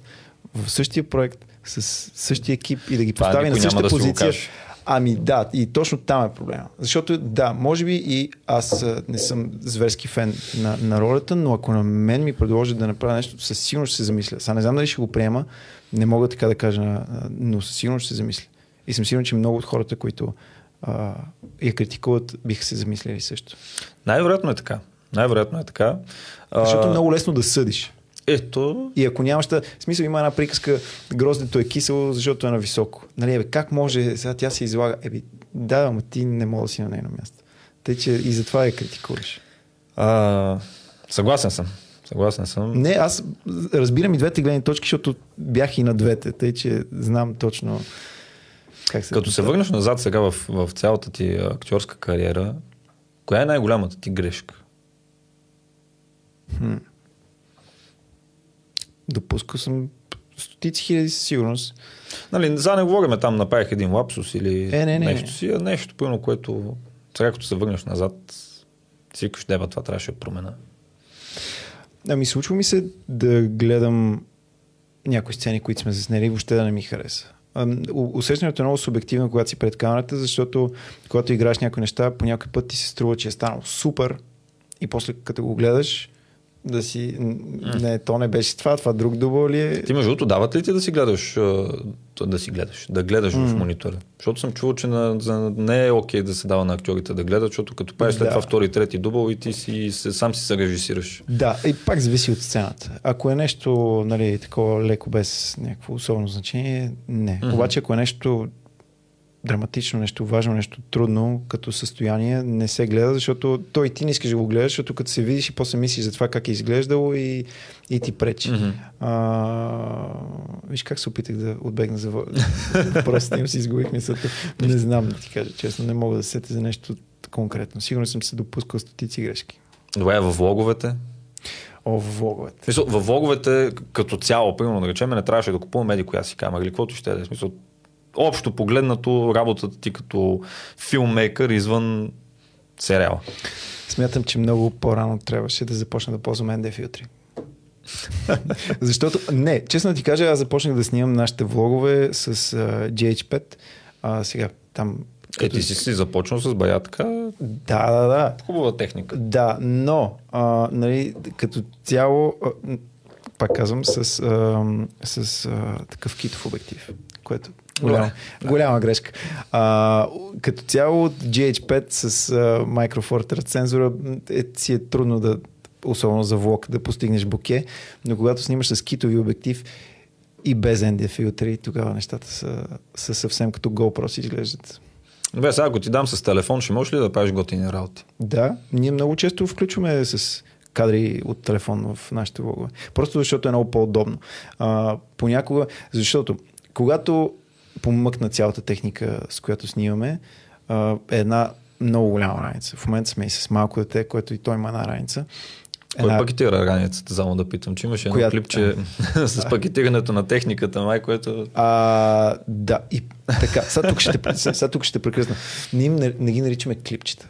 в същия проект, с същия екип и да ги постави на същата да позиция, Ами да, и точно там е проблема. Защото да, може би и аз не съм зверски фен на, на ролята, но ако на мен ми предложат да направя нещо, със сигурност ще се замисля. Сега не знам дали ще го приема, не мога така да кажа, но със сигурност ще се замисля. И съм сигурен, че много от хората, които а, я критикуват, биха се замислили също.
Най-вероятно е така. Най-вероятно е така.
Защото е много лесно да съдиш.
Ето.
И ако нямаш. В смисъл има една приказка, гроздето е кисело, защото е на високо. Нали, ебе, как може, сега тя се излага. Еби, да, ама ти не мога да си на нейно място. Тъй, че и затова я критикуваш.
А, съгласен съм. Съгласен съм.
Не, аз разбирам и двете гледни точки, защото бях и на двете, тъй че знам точно как се.
Като се върнеш назад сега в, в цялата ти актьорска кариера, коя е най-голямата ти грешка?
Хм. Допускал съм стотици хиляди със сигурност.
Нали, за не говорим там направих един лапсус или
е, не, не,
нещо си, а нещо пълно, което сега като се върнеш назад, си викаш, деба, това трябваше да промена.
Ами случва ми се да гледам някои сцени, които сме заснели, въобще да не ми хареса. Усещането е много субективно, когато си пред камерата, защото когато играеш някои неща, по някой път ти се струва, че е станало супер и после като го гледаш, да си... Не, то не беше това, това друг дубъл ли е?
Ти между другото, дават ли ти да си гледаш, да си гледаш, да гледаш mm. в монитора? Защото съм чувал, че на, за, не е окей okay да се дава на актьорите да гледат, защото като правиш след да. това втори, трети дубъл и ти си, сам си се режисираш.
Да, и пак зависи от сцената. Ако е нещо, нали, такова леко без някакво особено значение, не. Mm-hmm. Обаче, ако е нещо драматично, нещо важно, нещо трудно като състояние не се гледа, защото той ти не искаш да го гледаш, защото като се видиш и после мислиш за това как е изглеждало и, и ти пречи. Mm-hmm. А, виж как се опитах да отбегна за (laughs) въпросите им, си изгубих мисълта. Не знам да ти кажа честно, не мога да сетя за нещо конкретно. Сигурно съм се допускал стотици грешки.
Добре, във влоговете?
О, в влоговете.
Смисъл, във влоговете като цяло, примерно да речем, не трябваше да купувам меди коя си камера или каквото ще е. Смисъл, общо погледнато работата ти като филммейкър извън сериала?
Смятам, че много по-рано трябваше да започна да ползвам ND филтри. (laughs) Защото, не, честно ти кажа, аз започнах да снимам нашите влогове с uh, GH5. А, сега, там
е, ти си си започнал с баятка.
Да, да, да.
Хубава техника.
Да, но а, нали, като цяло, а, пак казвам, с, а, с а, такъв китов обектив, което Голяма, голяма грешка. А, като цяло от GH5 с а, Micro Four Third сензора е, си е трудно да, особено за влог, да постигнеш боке, но когато снимаш с китови обектив и без ND филтри, тогава нещата са, са съвсем като GoPro си изглеждат.
Добре, сега ако ти дам с телефон, ще можеш ли да правиш готини работи?
Да, ние много често включваме с кадри от телефон в нашите влогове. Просто защото е много по-удобно. А, понякога, защото когато помъкна цялата техника, с която снимаме, е една много голяма раница. В момента сме и с малко дете, което и той има една раница.
Кой една... пакетира раницата, само да питам, че имаше едно Коя... клипче (laughs) с пакетирането на техниката, май, което...
А, да, и така, сега тук ще, (laughs) сега тук ще прекъсна. Ние не, не ги наричаме клипчета.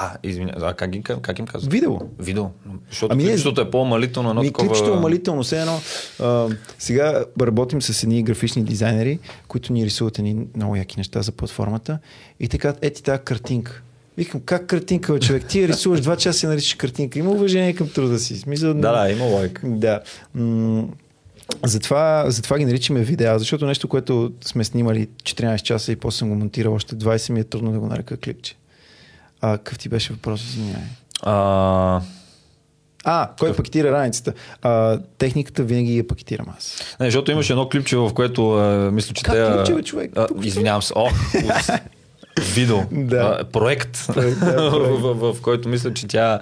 А, извиня, а как, как им казват?
Видео.
Видео. Защото ами клипчето е по-малително. Едно
ми, такова... Клипчето е малително. Все едно, а, сега работим с едни графични дизайнери, които ни рисуват едни много яки неща за платформата. И така, ети тази картинка. Викам, как картинка, бе, човек? Ти рисуваш два часа и наричаш картинка. Има уважение към труда си. Смисъл,
да, да, има лайк.
Да. М- затова, затова ги наричаме видеа, защото нещо, което сме снимали 14 часа и после съм го монтирал още 20, ми е трудно да го нарека клипче. А, какъв ти беше въпрос, извинявай? А... А, кой Къв... пакетира раницата? А, техниката винаги я пакетирам аз.
Не, защото имаше едно клипче, в което а, мисля, че
как
те...
клипче, бе, човек?
А, извинявам се. О, Видео. Да. А, проект, проект, да, проект. (laughs) в, в, в, който мисля, че тя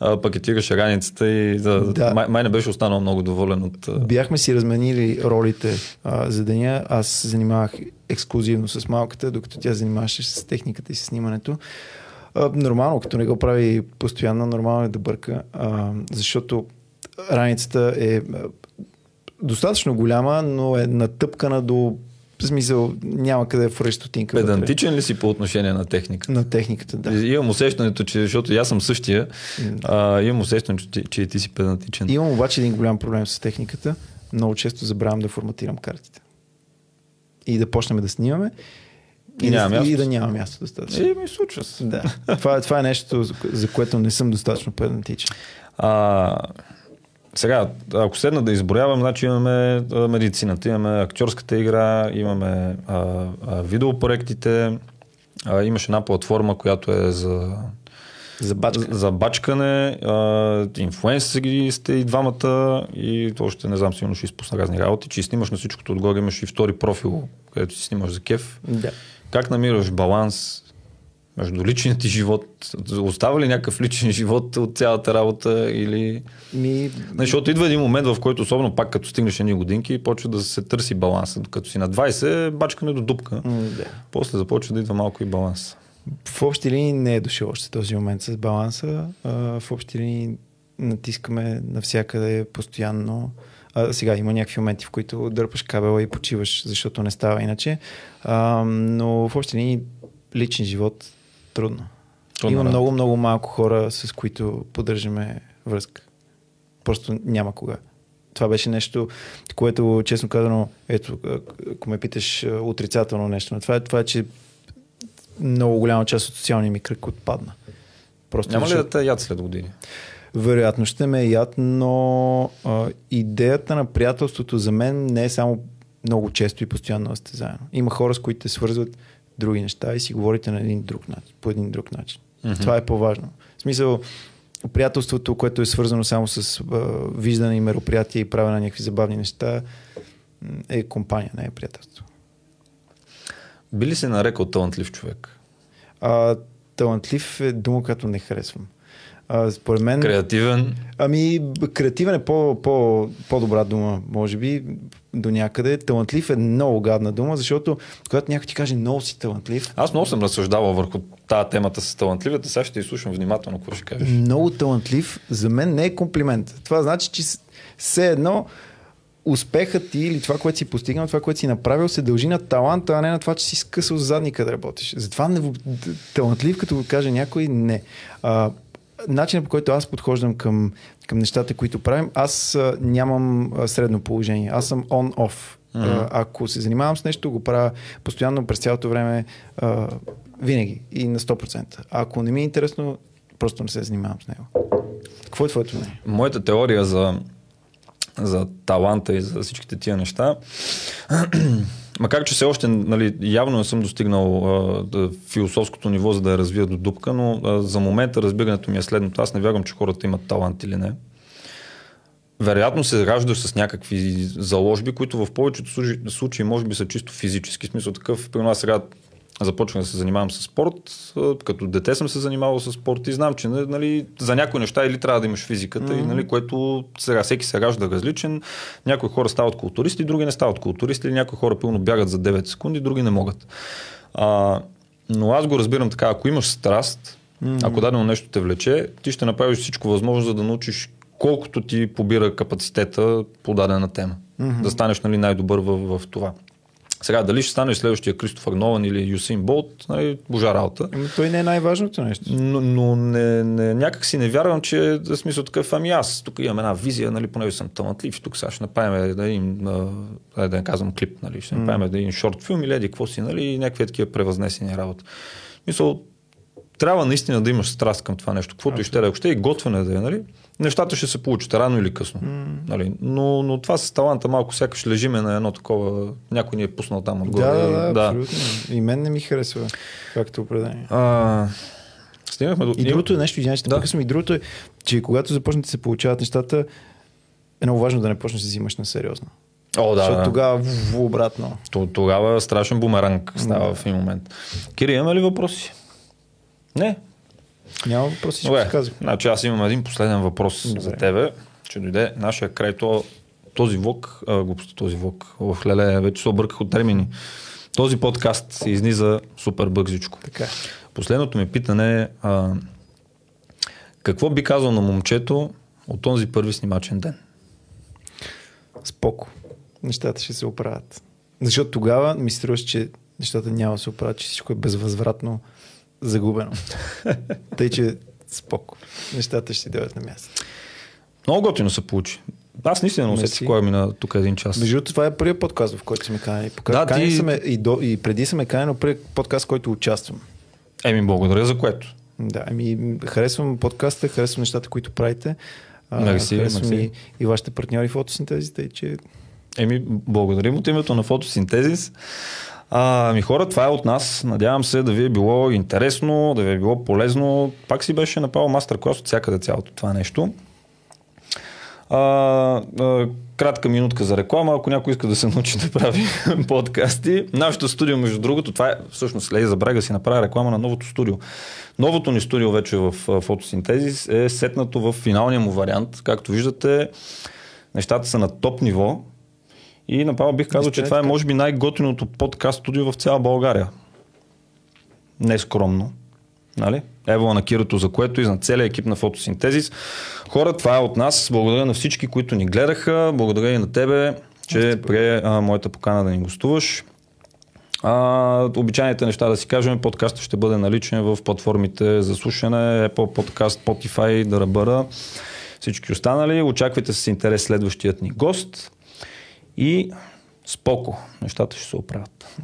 а, пакетираше раницата и да, да. Май, май не беше останал много доволен от... А...
Бяхме си разменили ролите а, за деня. Аз се занимавах ексклюзивно с малката, докато тя занимаваше с техниката и с снимането. А, нормално, като не го прави постоянно, нормално е да бърка, а, защото раницата е достатъчно голяма, но е натъпкана до в смисъл, няма къде в стотинка.
Педантичен ли си по отношение на техниката?
На техниката, да.
Имам усещането, че, защото аз съм същия, а, имам усещането, че, че ти си педантичен.
Имам обаче един голям проблем с техниката. Много често забравям да форматирам картите. И да почнем да снимаме. И, и, няма да, място. и да няма място достатъчно.
И ми случва се.
Да. това, това е нещо, за което не съм достатъчно педантичен.
А, сега, ако седна да изброявам, значи имаме медицината, имаме актьорската игра, имаме а, а, видеопроектите, а, имаше една платформа, която е за
за, бачка.
за бачкане, инфлуенсъри сте и двамата и още не знам, сигурно ще изпусна разни работи, че снимаш на всичкото отгоре, имаш и втори профил, където си снимаш за кеф.
Да.
Как намираш баланс между личният ти живот? Остава ли някакъв личен живот от цялата работа или...
Ми...
Защото идва един момент, в който особено пак като стигнеш едни годинки, почва да се търси баланс. Като си на 20, бачкане до дупка.
да.
После започва да идва малко и баланс.
В общи линии не е дошъл още този момент с баланса. В общи линии натискаме навсякъде постоянно. А, сега има някакви моменти, в които дърпаш кабела и почиваш, защото не става иначе. А, но в общи линии личен живот трудно. трудно има да. много, много малко хора, с които поддържаме връзка. Просто няма кога. Това беше нещо, което, честно казано, ето, ако ме питаш отрицателно нещо, но това е това, че много голяма част от социалния ми кръг отпадна.
Просто Няма ли да те яд след години?
Вероятно ще ме яд, но а, идеята на приятелството за мен не е само много често и постоянно да сте заедно. Има хора, с които те свързват други неща и си говорите на един друг начин, по един друг начин. Mm-hmm. Това е по-важно. В смисъл, приятелството, което е свързано само с а, виждане и мероприятия и правене на някакви забавни неща, е компания, не е приятелство.
Би ли се нарекал талантлив човек?
А, талантлив е дума, която не харесвам. А, според мен...
Креативен?
Ами, креативен е по, по, по-добра дума, може би, до някъде. Талантлив е много гадна дума, защото когато някой ти каже много си талантлив...
Аз много съм разсъждавал върху тази темата с талантливата, сега ще изслушам внимателно какво ще кажеш.
Много талантлив за мен не е комплимент. Това значи, че все едно успехът ти или това, което си постигнал, това, което си направил, се дължи на таланта, а не на това, че си скъсал задника да работиш. Затова не, талантлив, като го каже някой, не. А, начинът по който аз подхождам към, към нещата, които правим, аз а, нямам а, средно положение. Аз съм on-off. Mm-hmm. ако се занимавам с нещо, го правя постоянно през цялото време, а, винаги и на 100%. А ако не ми е интересно, просто не се занимавам с него. Какво е твоето мнение?
Моята теория за, за таланта и за всичките тия неща Макар, че все още нали, явно не съм достигнал а, философското ниво, за да я развия до дупка, но а, за момента разбирането ми е следното. Аз не вярвам, че хората имат талант или не. Вероятно се раждаш с някакви заложби, които в повечето случаи може би са чисто физически. В смисъл такъв, при нас сега започнах да се занимавам с спорт. Като дете съм се занимавал с спорт и знам, че нали, за някои неща или трябва да имаш физиката, mm-hmm. и, нали, което сега всеки се ражда различен. Някои хора стават културисти, други не стават културисти, или някои хора пълно бягат за 9 секунди, други не могат. А, но аз го разбирам така, ако имаш страст, mm-hmm. ако дадено нещо те влече, ти ще направиш всичко възможно, за да научиш колкото ти побира капацитета по дадена тема. Mm-hmm. Да станеш нали, най-добър в, в това. Сега, дали ще стане следващия Кристофър Нован или Юсин Болт, нали, божа работа.
Ами, той не е най-важното нещо.
Но, но не, не, някак си не вярвам, че е смисъл такъв, ами аз тук имам една визия, нали, понеже съм талантлив, тук сега ще направим да им, да, да не казвам клип, нали, ще направим да един шорт филм или еди, какво си, нали, и някакви такива превъзнесени работи. Мисъл, трябва наистина да имаш страст към това нещо. Каквото и ще да е, ще и готвене да е, нали? Нещата ще се получат рано или късно. Mm. Нали? Но, но това с таланта малко сякаш лежиме на едно такова, някой ни е пуснал там отгоре.
Да, да, да, да. абсолютно. И мен не ми харесва, както определение.
А, стигнахме до...
И другото е нещо, извинявай, да. Покъсвам, и другото е, че когато започнете да се получават нещата, е много важно да не почнеш да взимаш на сериозно.
О, да.
Защото тогава в, обратно.
Тогава страшен бумеранг става да. в един момент. Кири, има ли въпроси? Не.
Няма въпроси, ще казах.
Значи аз имам един последен въпрос Добре. за тебе, че дойде нашия край то, този влог, глупостта този влог, в леле, вече се обърках от термини. Този подкаст се изниза супер бързичко.
Така.
Последното ми питане е а, какво би казал на момчето от този първи снимачен ден?
Споко. Нещата ще се оправят. Защото тогава ми струваше, че нещата няма да се оправят, че всичко е безвъзвратно загубено. (laughs) Тъй, че споко. Нещата ще дойдат на място.
Много готино се получи. Аз наистина усетих кой мина тук един час.
Между другото, това е първият подкаст, в който сме канени. Да, ти... сме, и, до, и преди сме канени, но първият подкаст, в който участвам.
Еми, благодаря за което.
Да, еми, харесвам подкаста, харесвам нещата, които правите.
Мерси,
харесвам и, и вашите партньори в фотосинтезите, че...
Еми, благодарим от името на фотосинтезис. А, ми хора, това е от нас. Надявам се да ви е било интересно, да ви е било полезно. Пак си беше направил мастер-клас от всякъде цялото това нещо. А, а, кратка минутка за реклама, ако някой иска да се научи да прави (laughs) подкасти. Нашето студио, между другото, това е всъщност Лей за Брега си направи реклама на новото студио. Новото ни студио вече в фотосинтезис е сетнато в финалния му вариант. Както виждате, нещата са на топ ниво. И направо бих казал, че това е може би най-готиното подкаст студио в цяла България. Не скромно. Нали? Ево на Кирото, за което и на целия екип на фотосинтезис. Хора, това е от нас. Благодаря на всички, които ни гледаха. Благодаря и на тебе, че прие а, моята покана да ни гостуваш. А, обичайните неща да си кажем, подкастът ще бъде наличен в платформите за слушане, Apple Podcast, Spotify, Дарабъра, всички останали. Очаквайте с интерес следващият ни гост и споко, нещата ще се оправят.